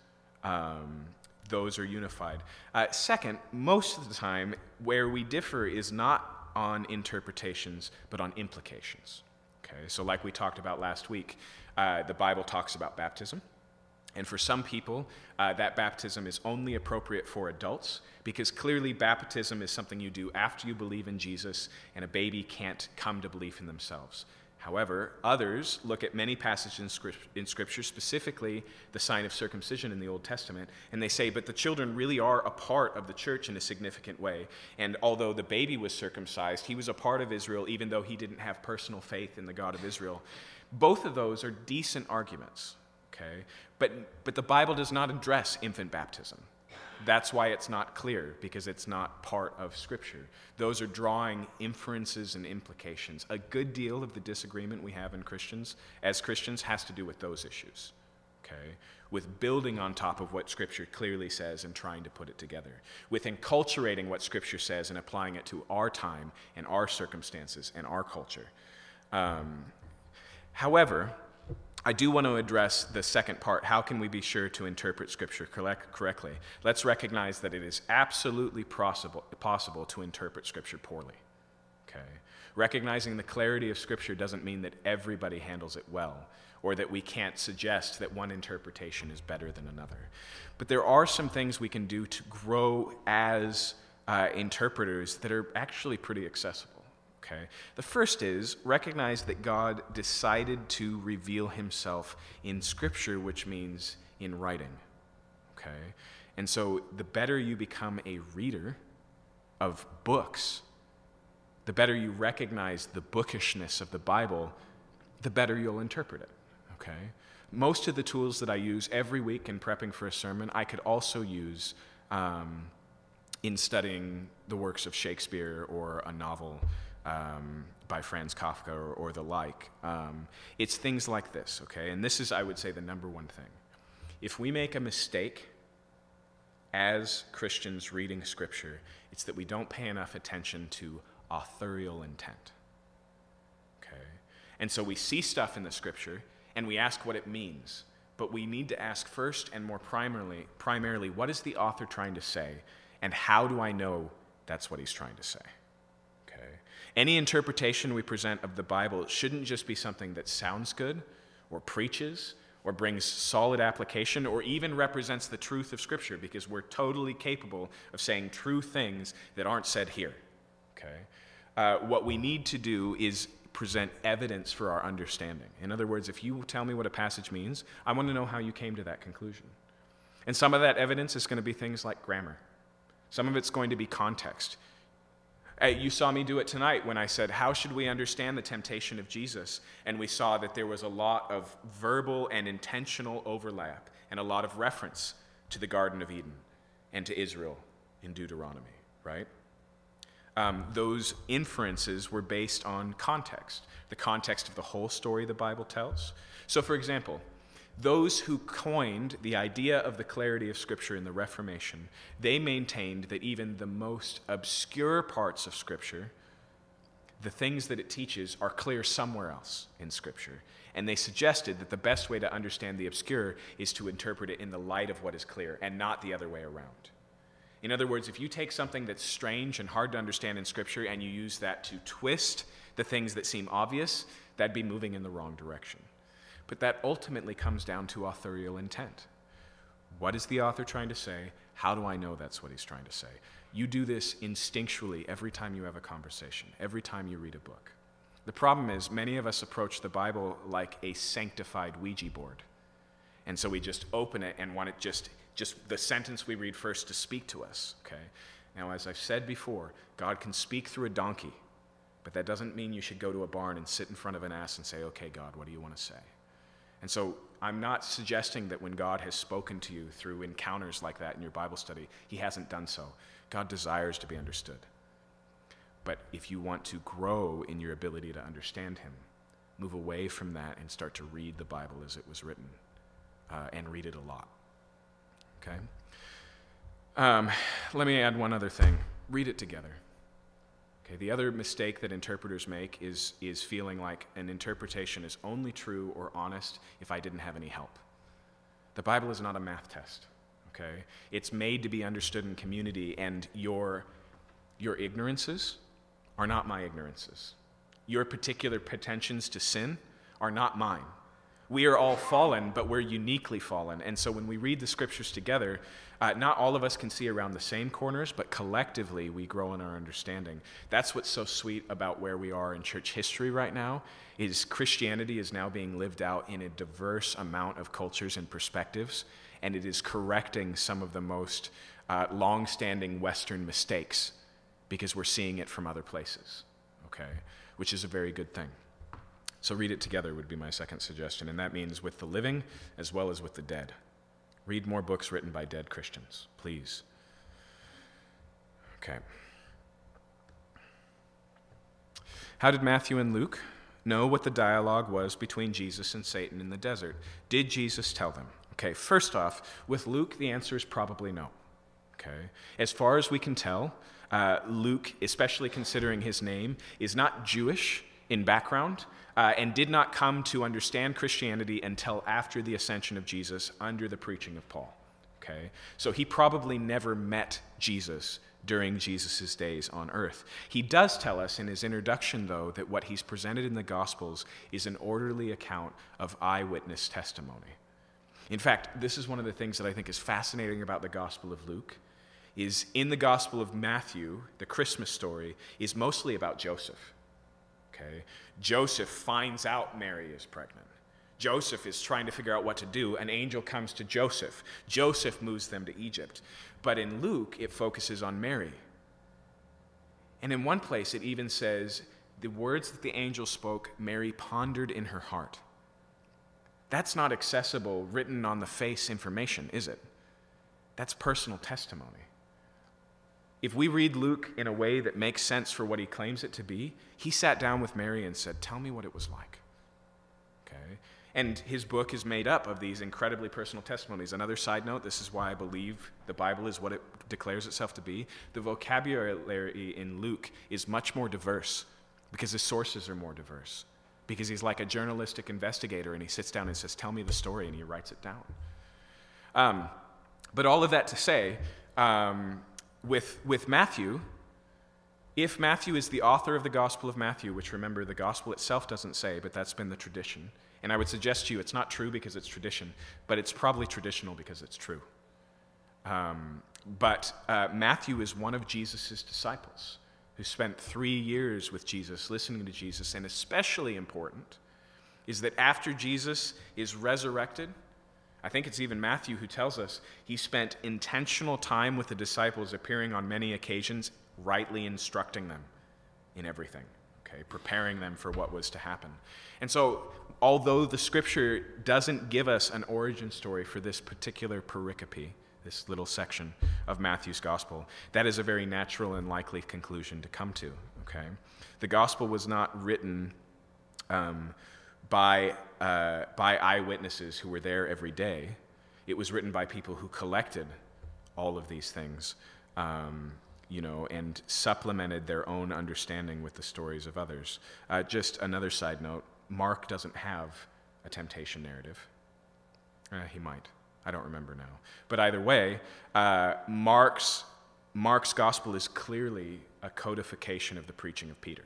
um, those are unified. Uh, second, most of the time, where we differ is not on interpretations, but on implications. Okay? So, like we talked about last week, uh, the Bible talks about baptism. And for some people, uh, that baptism is only appropriate for adults because clearly baptism is something you do after you believe in Jesus, and a baby can't come to belief in themselves. However, others look at many passages in scripture, in scripture, specifically the sign of circumcision in the Old Testament, and they say, but the children really are a part of the church in a significant way. And although the baby was circumcised, he was a part of Israel, even though he didn't have personal faith in the God of Israel. Both of those are decent arguments okay? But, but the Bible does not address infant baptism. That's why it's not clear, because it's not part of Scripture. Those are drawing inferences and implications. A good deal of the disagreement we have in Christians, as Christians, has to do with those issues, okay? With building on top of what Scripture clearly says and trying to put it together, with enculturating what Scripture says and applying it to our time and our circumstances and our culture. Um, however, I do want to address the second part. How can we be sure to interpret Scripture correct, correctly? Let's recognize that it is absolutely possible, possible to interpret Scripture poorly. Okay? Recognizing the clarity of Scripture doesn't mean that everybody handles it well, or that we can't suggest that one interpretation is better than another. But there are some things we can do to grow as uh, interpreters that are actually pretty accessible okay? The first is recognize that God decided to reveal himself in Scripture, which means in writing, okay? And so the better you become a reader of books, the better you recognize the bookishness of the Bible, the better you'll interpret it, okay? Most of the tools that I use every week in prepping for a sermon, I could also use um, in studying the works of Shakespeare or a novel um, by Franz Kafka or, or the like. Um, it's things like this, okay? And this is, I would say, the number one thing. If we make a mistake as Christians reading Scripture, it's that we don't pay enough attention to authorial intent. Okay? And so we see stuff in the Scripture and we ask what it means. But we need to ask first and more primarily, primarily what is the author trying to say, and how do I know that's what he's trying to say? Any interpretation we present of the Bible shouldn't just be something that sounds good or preaches or brings solid application or even represents the truth of Scripture because we're totally capable of saying true things that aren't said here. Okay? Uh, what we need to do is present evidence for our understanding. In other words, if you tell me what a passage means, I want to know how you came to that conclusion. And some of that evidence is going to be things like grammar. Some of it's going to be context. You saw me do it tonight when I said, How should we understand the temptation of Jesus? And we saw that there was a lot of verbal and intentional overlap and a lot of reference to the Garden of Eden and to Israel in Deuteronomy, right? Um, those inferences were based on context, the context of the whole story the Bible tells. So, for example, those who coined the idea of the clarity of Scripture in the Reformation, they maintained that even the most obscure parts of Scripture, the things that it teaches, are clear somewhere else in Scripture. And they suggested that the best way to understand the obscure is to interpret it in the light of what is clear and not the other way around. In other words, if you take something that's strange and hard to understand in Scripture and you use that to twist the things that seem obvious, that'd be moving in the wrong direction. But that ultimately comes down to authorial intent. What is the author trying to say? How do I know that's what he's trying to say? You do this instinctually every time you have a conversation, every time you read a book. The problem is, many of us approach the Bible like a sanctified Ouija board. And so we just open it and want it just, just the sentence we read first to speak to us, okay? Now, as I've said before, God can speak through a donkey, but that doesn't mean you should go to a barn and sit in front of an ass and say, okay, God, what do you want to say? And so I'm not suggesting that when God has spoken to you through encounters like that in your Bible study, He hasn't done so. God desires to be understood. But if you want to grow in your ability to understand Him, move away from that and start to read the Bible as it was written, uh, and read it a lot. Okay? Um, let me add one other thing read it together. Okay, the other mistake that interpreters make is, is feeling like an interpretation is only true or honest if I didn't have any help. The Bible is not a math test, okay? It's made to be understood in community, and your, your ignorances are not my ignorances. Your particular pretensions to sin are not mine. We are all fallen, but we're uniquely fallen. And so when we read the scriptures together, uh, not all of us can see around the same corners, but collectively we grow in our understanding. That's what's so sweet about where we are in church history right now is Christianity is now being lived out in a diverse amount of cultures and perspectives, and it is correcting some of the most uh, long-standing Western mistakes because we're seeing it from other places, okay? Which is a very good thing. So read it together would be my second suggestion, and that means with the living as well as with the dead. Read more books written by dead Christians, please. Okay. How did Matthew and Luke know what the dialogue was between Jesus and Satan in the desert? Did Jesus tell them? Okay, first off, with Luke, the answer is probably no. Okay, as far as we can tell, uh, Luke, especially considering his name, is not Jewish in background uh, and did not come to understand Christianity until after the ascension of Jesus under the preaching of Paul. Okay? So he probably never met Jesus during Jesus' days on earth. He does tell us in his introduction, though, that what he's presented in the Gospels is an orderly account of eyewitness testimony. In fact, this is one of the things that I think is fascinating about the Gospel of Luke is in the Gospel of Matthew, the Christmas story is mostly about Joseph. Okay? Joseph finds out Mary is pregnant. Joseph is trying to figure out what to do. An angel comes to Joseph. Joseph moves them to Egypt. But in Luke, it focuses on Mary. And in one place, it even says, the words that the angel spoke, Mary pondered in her heart. That's not accessible, written on the face information, is it? That's personal testimony. If we read Luke in a way that makes sense for what he claims it to be, he sat down with Mary and said, Tell me what it was like. Okay? And his book is made up of these incredibly personal testimonies. Another side note this is why I believe the Bible is what it declares itself to be. The vocabulary in Luke is much more diverse because his sources are more diverse. Because he's like a journalistic investigator and he sits down and says, Tell me the story, and he writes it down. Um, but all of that to say, um, with, with Matthew, if Matthew is the author of the Gospel of Matthew, which remember the Gospel itself doesn't say, but that's been the tradition, and I would suggest to you it's not true because it's tradition, but it's probably traditional because it's true. Um, but uh, Matthew is one of Jesus' disciples who spent three years with Jesus, listening to Jesus, and especially important is that after Jesus is resurrected, I think it's even Matthew who tells us he spent intentional time with the disciples, appearing on many occasions, rightly instructing them in everything, okay, preparing them for what was to happen. And so, although the scripture doesn't give us an origin story for this particular pericope, this little section of Matthew's gospel, that is a very natural and likely conclusion to come to, okay? The gospel was not written. Um, by, uh, by eyewitnesses who were there every day. It was written by people who collected all of these things, um, you know, and supplemented their own understanding with the stories of others. Uh, just another side note Mark doesn't have a temptation narrative. Uh, he might. I don't remember now. But either way, uh, Mark's, Mark's gospel is clearly a codification of the preaching of Peter.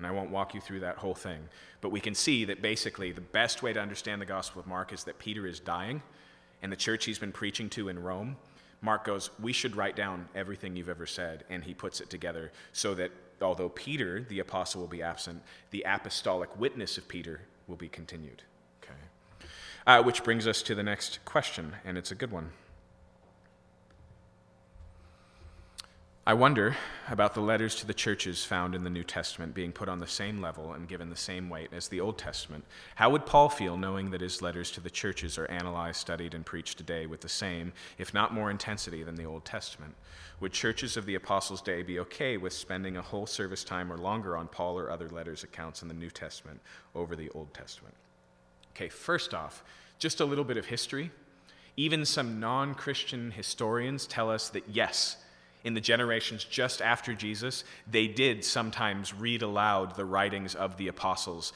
And I won't walk you through that whole thing. But we can see that basically the best way to understand the gospel of Mark is that Peter is dying and the church he's been preaching to in Rome. Mark goes, We should write down everything you've ever said. And he puts it together so that although Peter, the apostle, will be absent, the apostolic witness of Peter will be continued. Okay. Uh, which brings us to the next question, and it's a good one. I wonder about the letters to the churches found in the New Testament being put on the same level and given the same weight as the Old Testament. How would Paul feel knowing that his letters to the churches are analyzed, studied, and preached today with the same, if not more intensity than the Old Testament? Would churches of the Apostles' day be okay with spending a whole service time or longer on Paul or other letters' accounts in the New Testament over the Old Testament? Okay, first off, just a little bit of history. Even some non Christian historians tell us that yes, in the generations just after Jesus, they did sometimes read aloud the writings of the apostles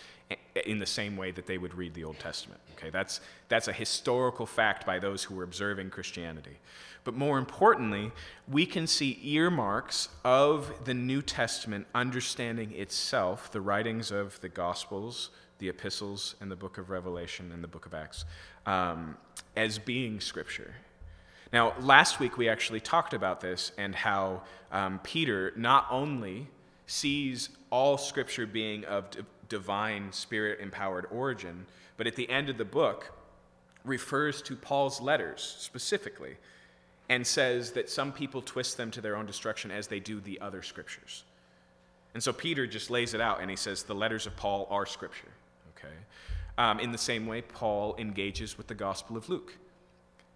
in the same way that they would read the Old Testament. Okay, that's, that's a historical fact by those who were observing Christianity. But more importantly, we can see earmarks of the New Testament understanding itself, the writings of the Gospels, the epistles, and the book of Revelation and the book of Acts, um, as being Scripture. Now, last week we actually talked about this and how um, Peter not only sees all Scripture being of d- divine, spirit empowered origin, but at the end of the book refers to Paul's letters specifically and says that some people twist them to their own destruction as they do the other Scriptures. And so Peter just lays it out and he says the letters of Paul are Scripture. Okay? Um, in the same way, Paul engages with the Gospel of Luke.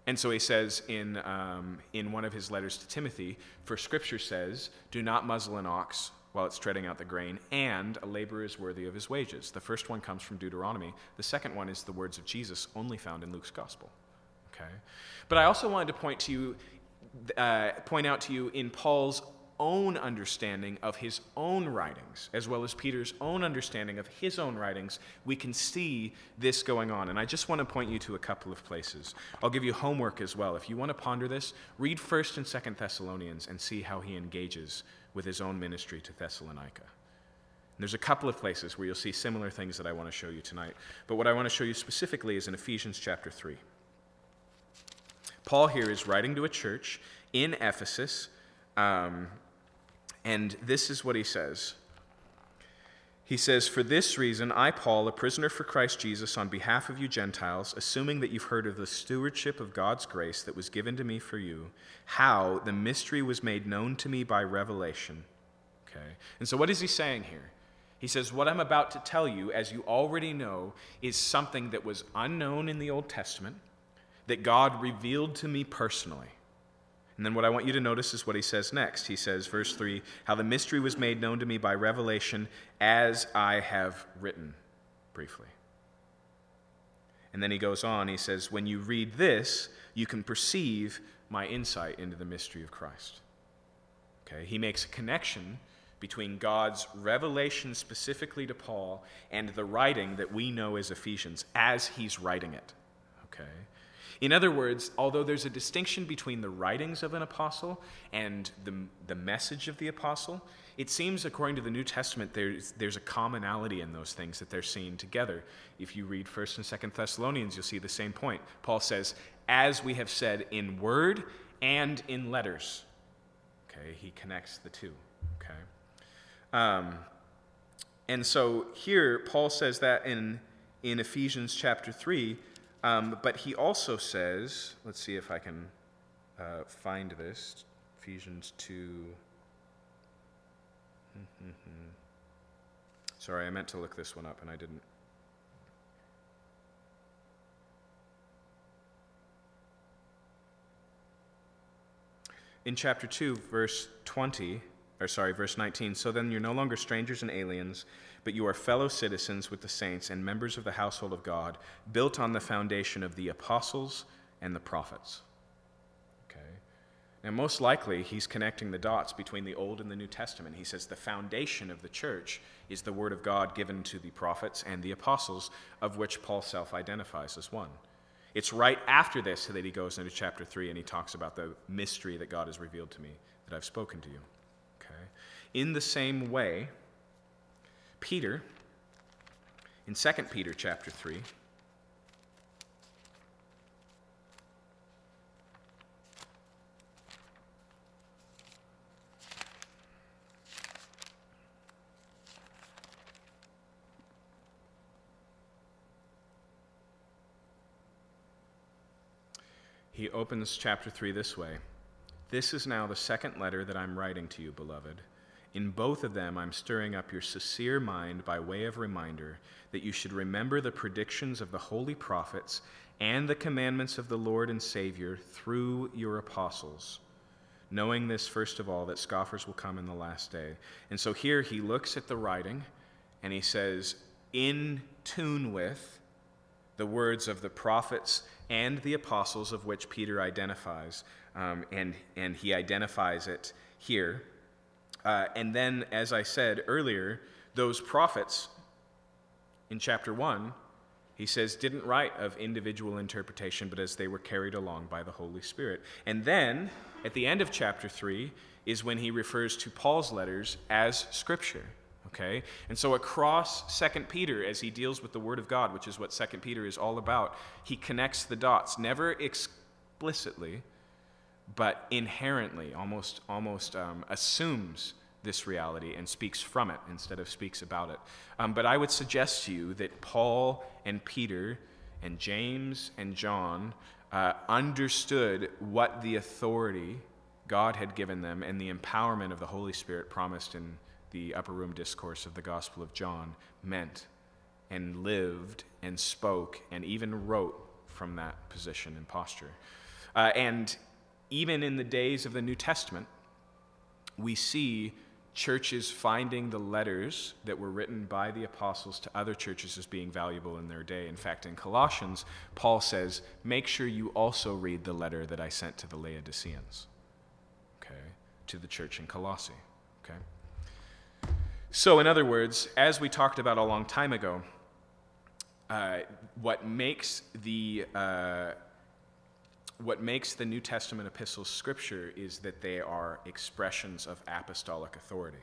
And so he says in, um, in one of his letters to Timothy, For scripture says, Do not muzzle an ox while it's treading out the grain, and a laborer is worthy of his wages. The first one comes from Deuteronomy. The second one is the words of Jesus, only found in Luke's gospel. Okay? But I also wanted to point to you, uh, point out to you in Paul's own understanding of his own writings, as well as Peter's own understanding of his own writings, we can see this going on. And I just want to point you to a couple of places. I'll give you homework as well. If you want to ponder this, read 1st and 2nd Thessalonians and see how he engages with his own ministry to Thessalonica. And there's a couple of places where you'll see similar things that I want to show you tonight. But what I want to show you specifically is in Ephesians chapter 3. Paul here is writing to a church in Ephesus. Um, and this is what he says. He says, For this reason, I, Paul, a prisoner for Christ Jesus, on behalf of you Gentiles, assuming that you've heard of the stewardship of God's grace that was given to me for you, how the mystery was made known to me by revelation. Okay? And so, what is he saying here? He says, What I'm about to tell you, as you already know, is something that was unknown in the Old Testament, that God revealed to me personally. And then what I want you to notice is what he says next. He says, verse 3 How the mystery was made known to me by revelation, as I have written briefly. And then he goes on, he says, When you read this, you can perceive my insight into the mystery of Christ. Okay, he makes a connection between God's revelation specifically to Paul and the writing that we know as Ephesians as he's writing it. Okay? In other words, although there's a distinction between the writings of an apostle and the, the message of the apostle, it seems, according to the New Testament, there's, there's a commonality in those things that they're seeing together. If you read 1st and 2nd Thessalonians, you'll see the same point. Paul says, as we have said in word and in letters. Okay, he connects the two. Okay. Um, and so here, Paul says that in, in Ephesians chapter 3 um, but he also says, let's see if I can uh, find this Ephesians 2. (laughs) Sorry, I meant to look this one up and I didn't. In chapter 2, verse 20, or sorry, verse 19. So then you're no longer strangers and aliens, but you are fellow citizens with the saints and members of the household of God, built on the foundation of the apostles and the prophets. Okay? Now, most likely, he's connecting the dots between the Old and the New Testament. He says the foundation of the church is the word of God given to the prophets and the apostles, of which Paul self identifies as one. It's right after this that he goes into chapter 3 and he talks about the mystery that God has revealed to me that I've spoken to you. Okay? In the same way, Peter, in 2 Peter chapter 3, he opens chapter 3 this way This is now the second letter that I'm writing to you, beloved. In both of them, I'm stirring up your sincere mind by way of reminder that you should remember the predictions of the holy prophets and the commandments of the Lord and Savior through your apostles. Knowing this, first of all, that scoffers will come in the last day. And so here he looks at the writing and he says, in tune with the words of the prophets and the apostles, of which Peter identifies, um, and, and he identifies it here. Uh, and then, as I said earlier, those prophets in chapter 1, he says, didn't write of individual interpretation, but as they were carried along by the Holy Spirit. And then, at the end of chapter 3, is when he refers to Paul's letters as Scripture. Okay? And so across 2 Peter, as he deals with the Word of God, which is what 2 Peter is all about, he connects the dots, never explicitly, but inherently, almost, almost um, assumes this reality and speaks from it instead of speaks about it. Um, but I would suggest to you that Paul and Peter and James and John uh, understood what the authority God had given them and the empowerment of the Holy Spirit promised in the upper room discourse of the Gospel of John meant and lived and spoke and even wrote from that position and posture. Uh, and even in the days of the New Testament, we see churches finding the letters that were written by the apostles to other churches as being valuable in their day. In fact, in Colossians, Paul says, Make sure you also read the letter that I sent to the Laodiceans, okay, to the church in Colossae, okay? So, in other words, as we talked about a long time ago, uh, what makes the uh, what makes the New Testament epistles scripture is that they are expressions of apostolic authority,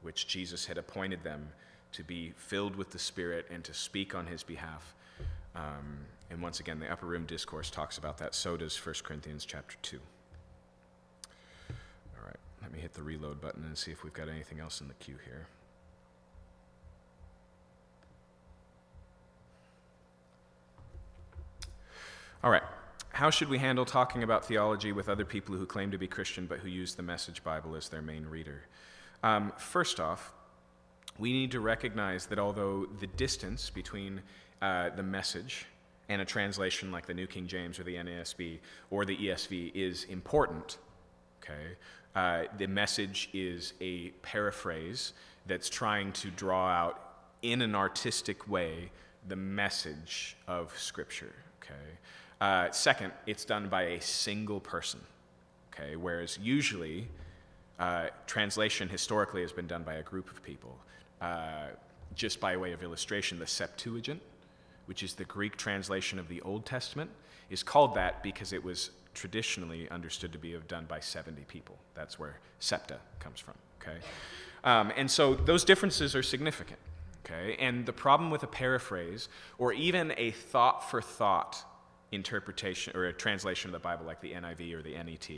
which Jesus had appointed them to be filled with the Spirit and to speak on his behalf. Um, and once again, the upper room discourse talks about that. So does 1 Corinthians chapter 2. All right, Let me hit the reload button and see if we've got anything else in the queue here. All right. How should we handle talking about theology with other people who claim to be Christian but who use the Message Bible as their main reader? Um, first off, we need to recognize that although the distance between uh, the message and a translation like the New King James or the NASB or the ESV is important, okay, uh, the message is a paraphrase that's trying to draw out in an artistic way the message of Scripture. Okay. Uh, second, it's done by a single person. Okay. Whereas usually, uh, translation historically has been done by a group of people. Uh, just by way of illustration, the Septuagint, which is the Greek translation of the Old Testament, is called that because it was traditionally understood to be done by 70 people. That's where septa comes from, okay? Um, and so those differences are significant, okay? And the problem with a paraphrase or even a thought for thought interpretation or a translation of the Bible like the NIV or the NET,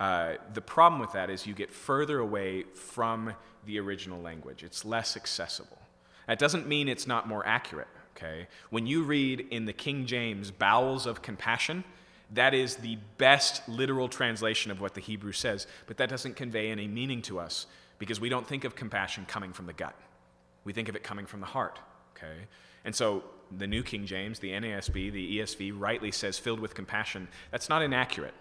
uh, the problem with that is you get further away from the original language. It's less accessible. That doesn't mean it's not more accurate, okay? When you read in the King James, bowels of compassion, that is the best literal translation of what the Hebrew says, but that doesn't convey any meaning to us because we don't think of compassion coming from the gut. We think of it coming from the heart, okay? And so the New King James, the NASB, the ESV rightly says filled with compassion. That's not inaccurate.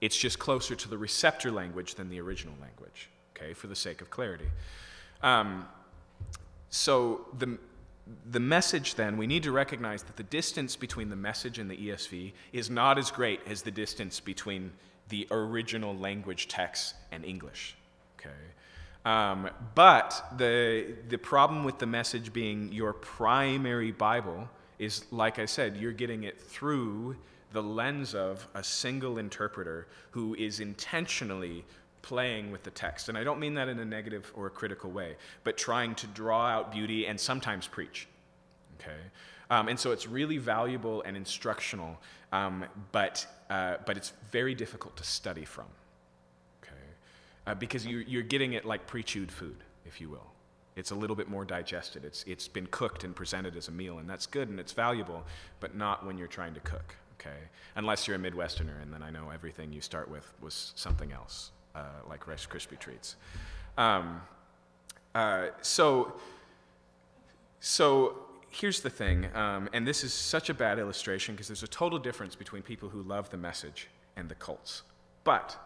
It's just closer to the receptor language than the original language, okay, for the sake of clarity. Um, so the, the message then, we need to recognize that the distance between the message and the ESV is not as great as the distance between the original language text and English. Okay? Um, but the, the problem with the message being your primary Bible is, like I said, you're getting it through the lens of a single interpreter who is intentionally playing with the text. And I don't mean that in a negative or a critical way, but trying to draw out beauty and sometimes preach. Okay? Um, and so it's really valuable and instructional, um, but, uh, but it's very difficult to study from. Uh, because you, you're getting it like pre chewed food, if you will. It's a little bit more digested. It's, it's been cooked and presented as a meal, and that's good and it's valuable, but not when you're trying to cook, okay? Unless you're a Midwesterner, and then I know everything you start with was something else uh, like Rice Krispie treats. Um, uh, so, so here's the thing, um, and this is such a bad illustration because there's a total difference between people who love the message and the cults. But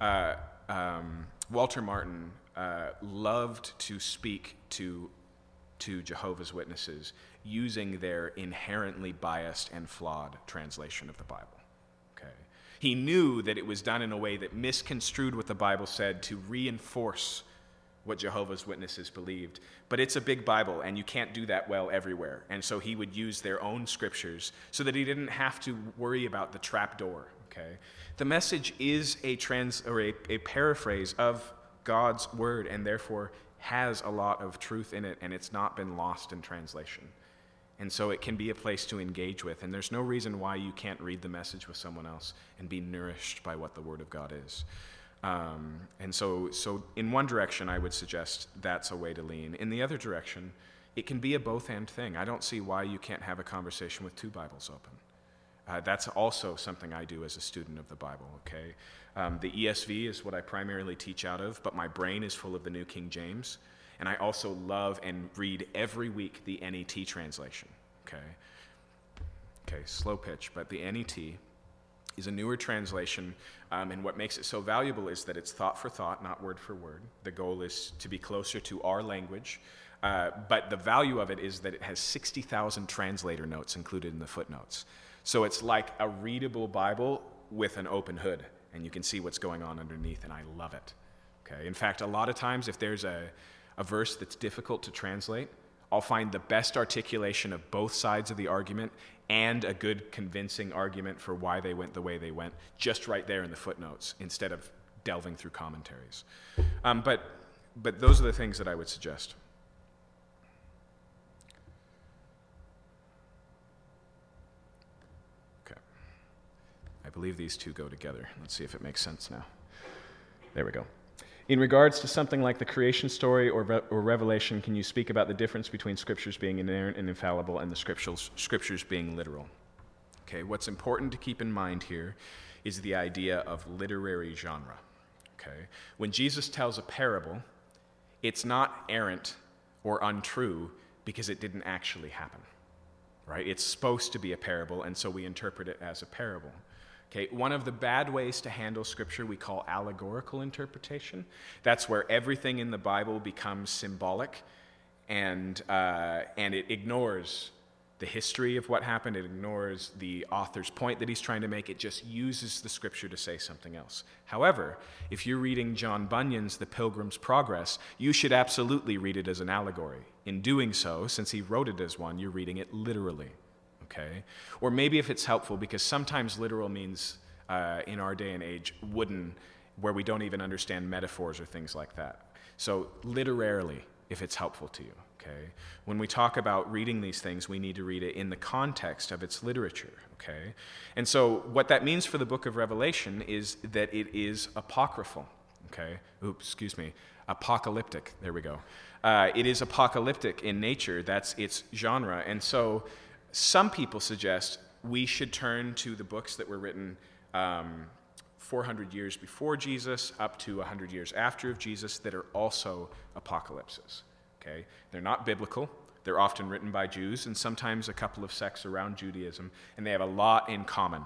uh, um, Walter Martin uh, loved to speak to, to Jehovah's Witnesses using their inherently biased and flawed translation of the Bible. Okay. He knew that it was done in a way that misconstrued what the Bible said to reinforce what Jehovah's Witnesses believed. But it's a big Bible, and you can't do that well everywhere. And so he would use their own scriptures so that he didn't have to worry about the trap door. Okay? The message is a trans or a, a paraphrase of God's word, and therefore has a lot of truth in it, and it's not been lost in translation. And so it can be a place to engage with. And there's no reason why you can't read the message with someone else and be nourished by what the Word of God is. Um, and so, so, in one direction, I would suggest that's a way to lean. In the other direction, it can be a both and thing. I don't see why you can't have a conversation with two Bibles open. Uh, that's also something I do as a student of the Bible, okay? Um, the ESV is what I primarily teach out of, but my brain is full of the New King James. And I also love and read every week the NET translation. Okay? Okay, slow pitch, but the NET is a newer translation, um, and what makes it so valuable is that it's thought for thought, not word for word. The goal is to be closer to our language, uh, but the value of it is that it has 60,000 translator notes included in the footnotes. So it's like a readable Bible with an open hood, and you can see what's going on underneath, and I love it. Okay? In fact, a lot of times, if there's a a verse that's difficult to translate, I'll find the best articulation of both sides of the argument and a good convincing argument for why they went the way they went just right there in the footnotes instead of delving through commentaries. Um, but, but those are the things that I would suggest. I believe these two go together. Let's see if it makes sense now. There we go. In regards to something like the creation story or, re- or revelation, can you speak about the difference between scriptures being inerrant and infallible and the scriptures, scriptures being literal? Okay, what's important to keep in mind here is the idea of literary genre. Okay, when Jesus tells a parable, it's not errant or untrue because it didn't actually happen. Right? It's supposed to be a parable, and so we interpret it as a parable. Okay, one of the bad ways to handle Scripture we call allegorical interpretation. That's where everything in the Bible becomes symbolic and, uh, and it ignores the history of what happened, it ignores the author's point that he's trying to make, it just uses the Scripture to say something else. However, if you're reading John Bunyan's The Pilgrim's Progress, you should absolutely read it as an allegory. In doing so, since he wrote it as one, you're reading it literally okay? Or maybe if it's helpful, because sometimes literal means, uh, in our day and age, wooden, where we don't even understand metaphors or things like that. So, literarily, if it's helpful to you, okay? When we talk about reading these things, we need to read it in the context of its literature, okay? And so, what that means for the book of Revelation is that it is apocryphal, okay? Oops, excuse me, apocalyptic. There we go. Uh, it is apocalyptic in nature, that's its genre. And so, some people suggest we should turn to the books that were written um, 400 years before Jesus up to 100 years after of Jesus that are also apocalypses. Okay? They're not biblical. They're often written by Jews and sometimes a couple of sects around Judaism, and they have a lot in common.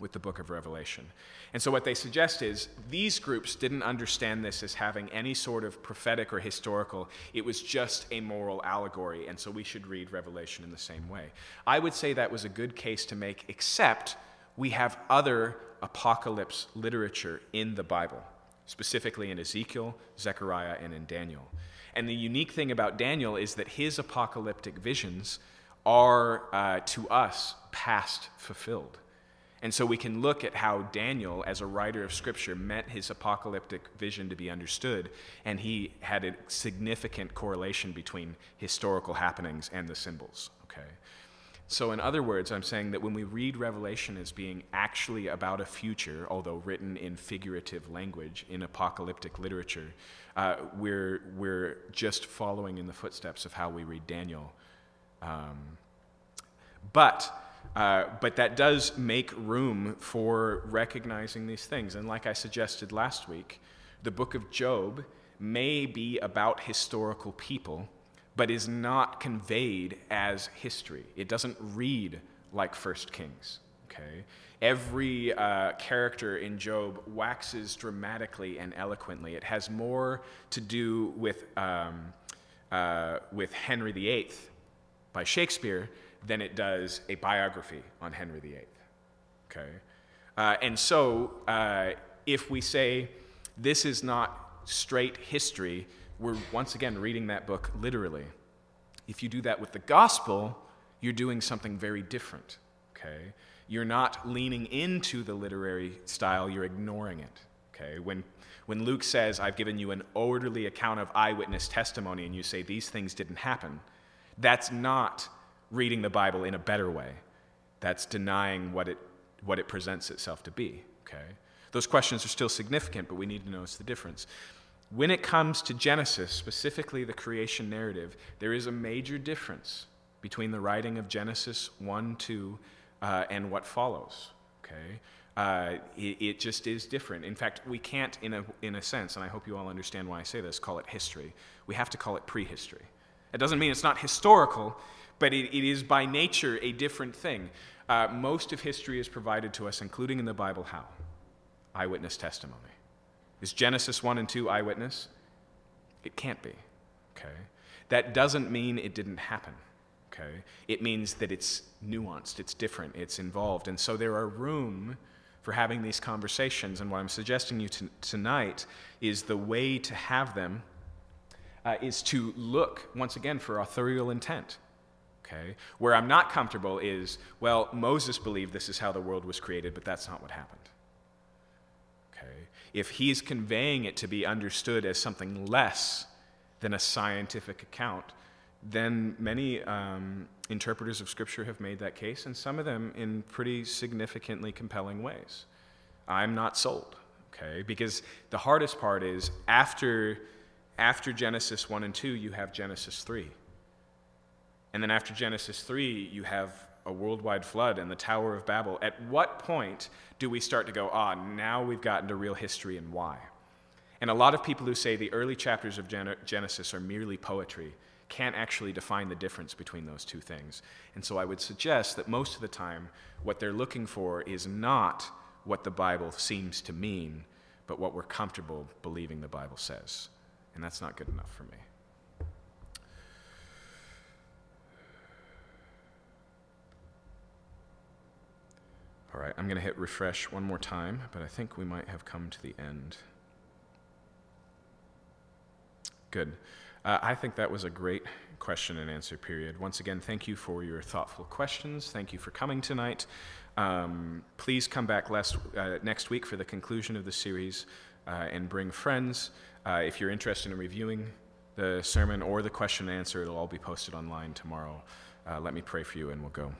With the book of Revelation. And so, what they suggest is these groups didn't understand this as having any sort of prophetic or historical, it was just a moral allegory, and so we should read Revelation in the same way. I would say that was a good case to make, except we have other apocalypse literature in the Bible, specifically in Ezekiel, Zechariah, and in Daniel. And the unique thing about Daniel is that his apocalyptic visions are, uh, to us, past fulfilled. And so we can look at how Daniel, as a writer of Scripture, meant his apocalyptic vision to be understood, and he had a significant correlation between historical happenings and the symbols. Okay? So, in other words, I'm saying that when we read Revelation as being actually about a future, although written in figurative language in apocalyptic literature, uh, we're, we're just following in the footsteps of how we read Daniel. Um, but uh, but that does make room for recognizing these things. And like I suggested last week, the book of Job may be about historical people, but is not conveyed as history. It doesn't read like First Kings. Okay? Every uh, character in Job waxes dramatically and eloquently. It has more to do with, um, uh, with Henry VIII by Shakespeare than it does a biography on Henry VIII. Okay? Uh, and so, uh, if we say this is not straight history, we're once again reading that book literally. If you do that with the gospel, you're doing something very different. Okay? You're not leaning into the literary style, you're ignoring it. Okay? When, when Luke says, I've given you an orderly account of eyewitness testimony, and you say these things didn't happen, that's not reading the Bible in a better way. That's denying what it, what it presents itself to be. Okay? Those questions are still significant, but we need to notice the difference. When it comes to Genesis, specifically the creation narrative, there is a major difference between the writing of Genesis 1, 2, uh, and what follows. Okay? Uh, it, it, just is different. In fact, we can't, in a, in a sense, and I hope you all understand why I say this, call it history. We have to call it prehistory. It doesn't mean it's not historical, but it, it is by nature a different thing. Uh, most of history is provided to us, including in the Bible, how? Eyewitness testimony. Is Genesis 1 and 2 eyewitness? It can't be. Okay? That doesn't mean it didn't happen. Okay? It means that it's nuanced, it's different, it's involved. And so there are room for having these conversations. And what I'm suggesting you to, tonight is the way to have them uh, is to look, once again, for authorial intent. Okay? Where I'm not comfortable is, well, Moses believed this is how the world was created, but that's not what happened. Okay? If he's conveying it to be understood as something less than a scientific account, then many um, interpreters of Scripture have made that case, and some of them in pretty significantly compelling ways. I'm not sold, okay? Because the hardest part is after, after Genesis 1 and 2, you have Genesis 3. And then after Genesis 3, you have a worldwide flood and the Tower of Babel. At what point do we start to go, ah, now we've gotten to real history and why? And a lot of people who say the early chapters of Genesis are merely poetry can't actually define the difference between those two things. And so I would suggest that most of the time, what they're looking for is not what the Bible seems to mean, but what we're comfortable believing the Bible says. And that's not good enough for me. All right, I'm going to hit refresh one more time, but I think we might have come to the end. Good. Uh, I think that was a great question and answer period. Once again, thank you for your thoughtful questions. Thank you for coming tonight. Um, please come back last, uh, next week for the conclusion of the series uh, and bring friends. Uh, if you're interested in reviewing the sermon or the question and answer, it'll all be posted online tomorrow. Uh, let me pray for you and we'll go.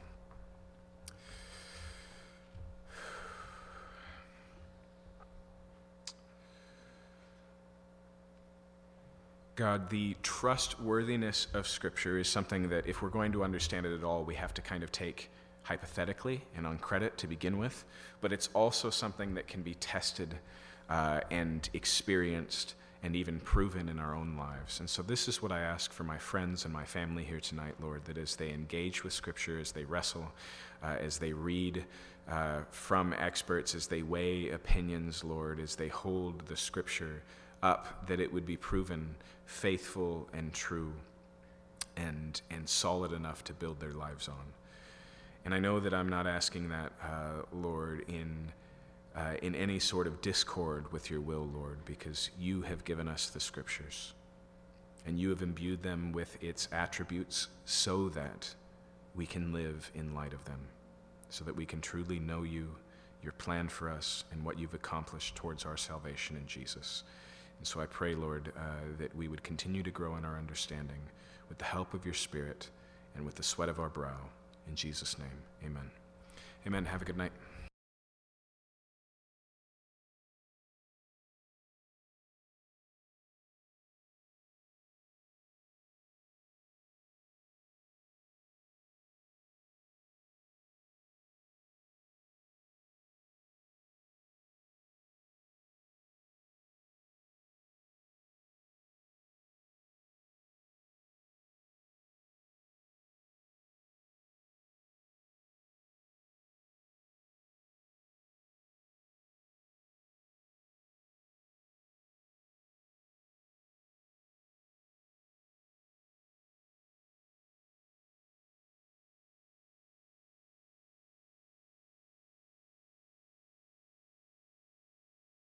God, the trustworthiness of Scripture is something that, if we're going to understand it at all, we have to kind of take hypothetically and on credit to begin with, but it's also something that can be tested uh, and experienced and even proven in our own lives. And so, this is what I ask for my friends and my family here tonight, Lord, that as they engage with Scripture, as they wrestle, uh, as they read uh, from experts, as they weigh opinions, Lord, as they hold the Scripture up, that it would be proven faithful and true and, and solid enough to build their lives on. And I know that I'm not asking that, uh, Lord, in uh, in any sort of discord with your will, Lord, because you have given us the scriptures and you have imbued them with its attributes so that we can live in light of them, so that we can truly know you, your plan for us, and what you've accomplished towards our salvation in Jesus. And so I pray, Lord, uh, that we would continue to grow in our understanding with the help of your Spirit and with the sweat of our brow. In Jesus' name, amen. Amen. Have a good night.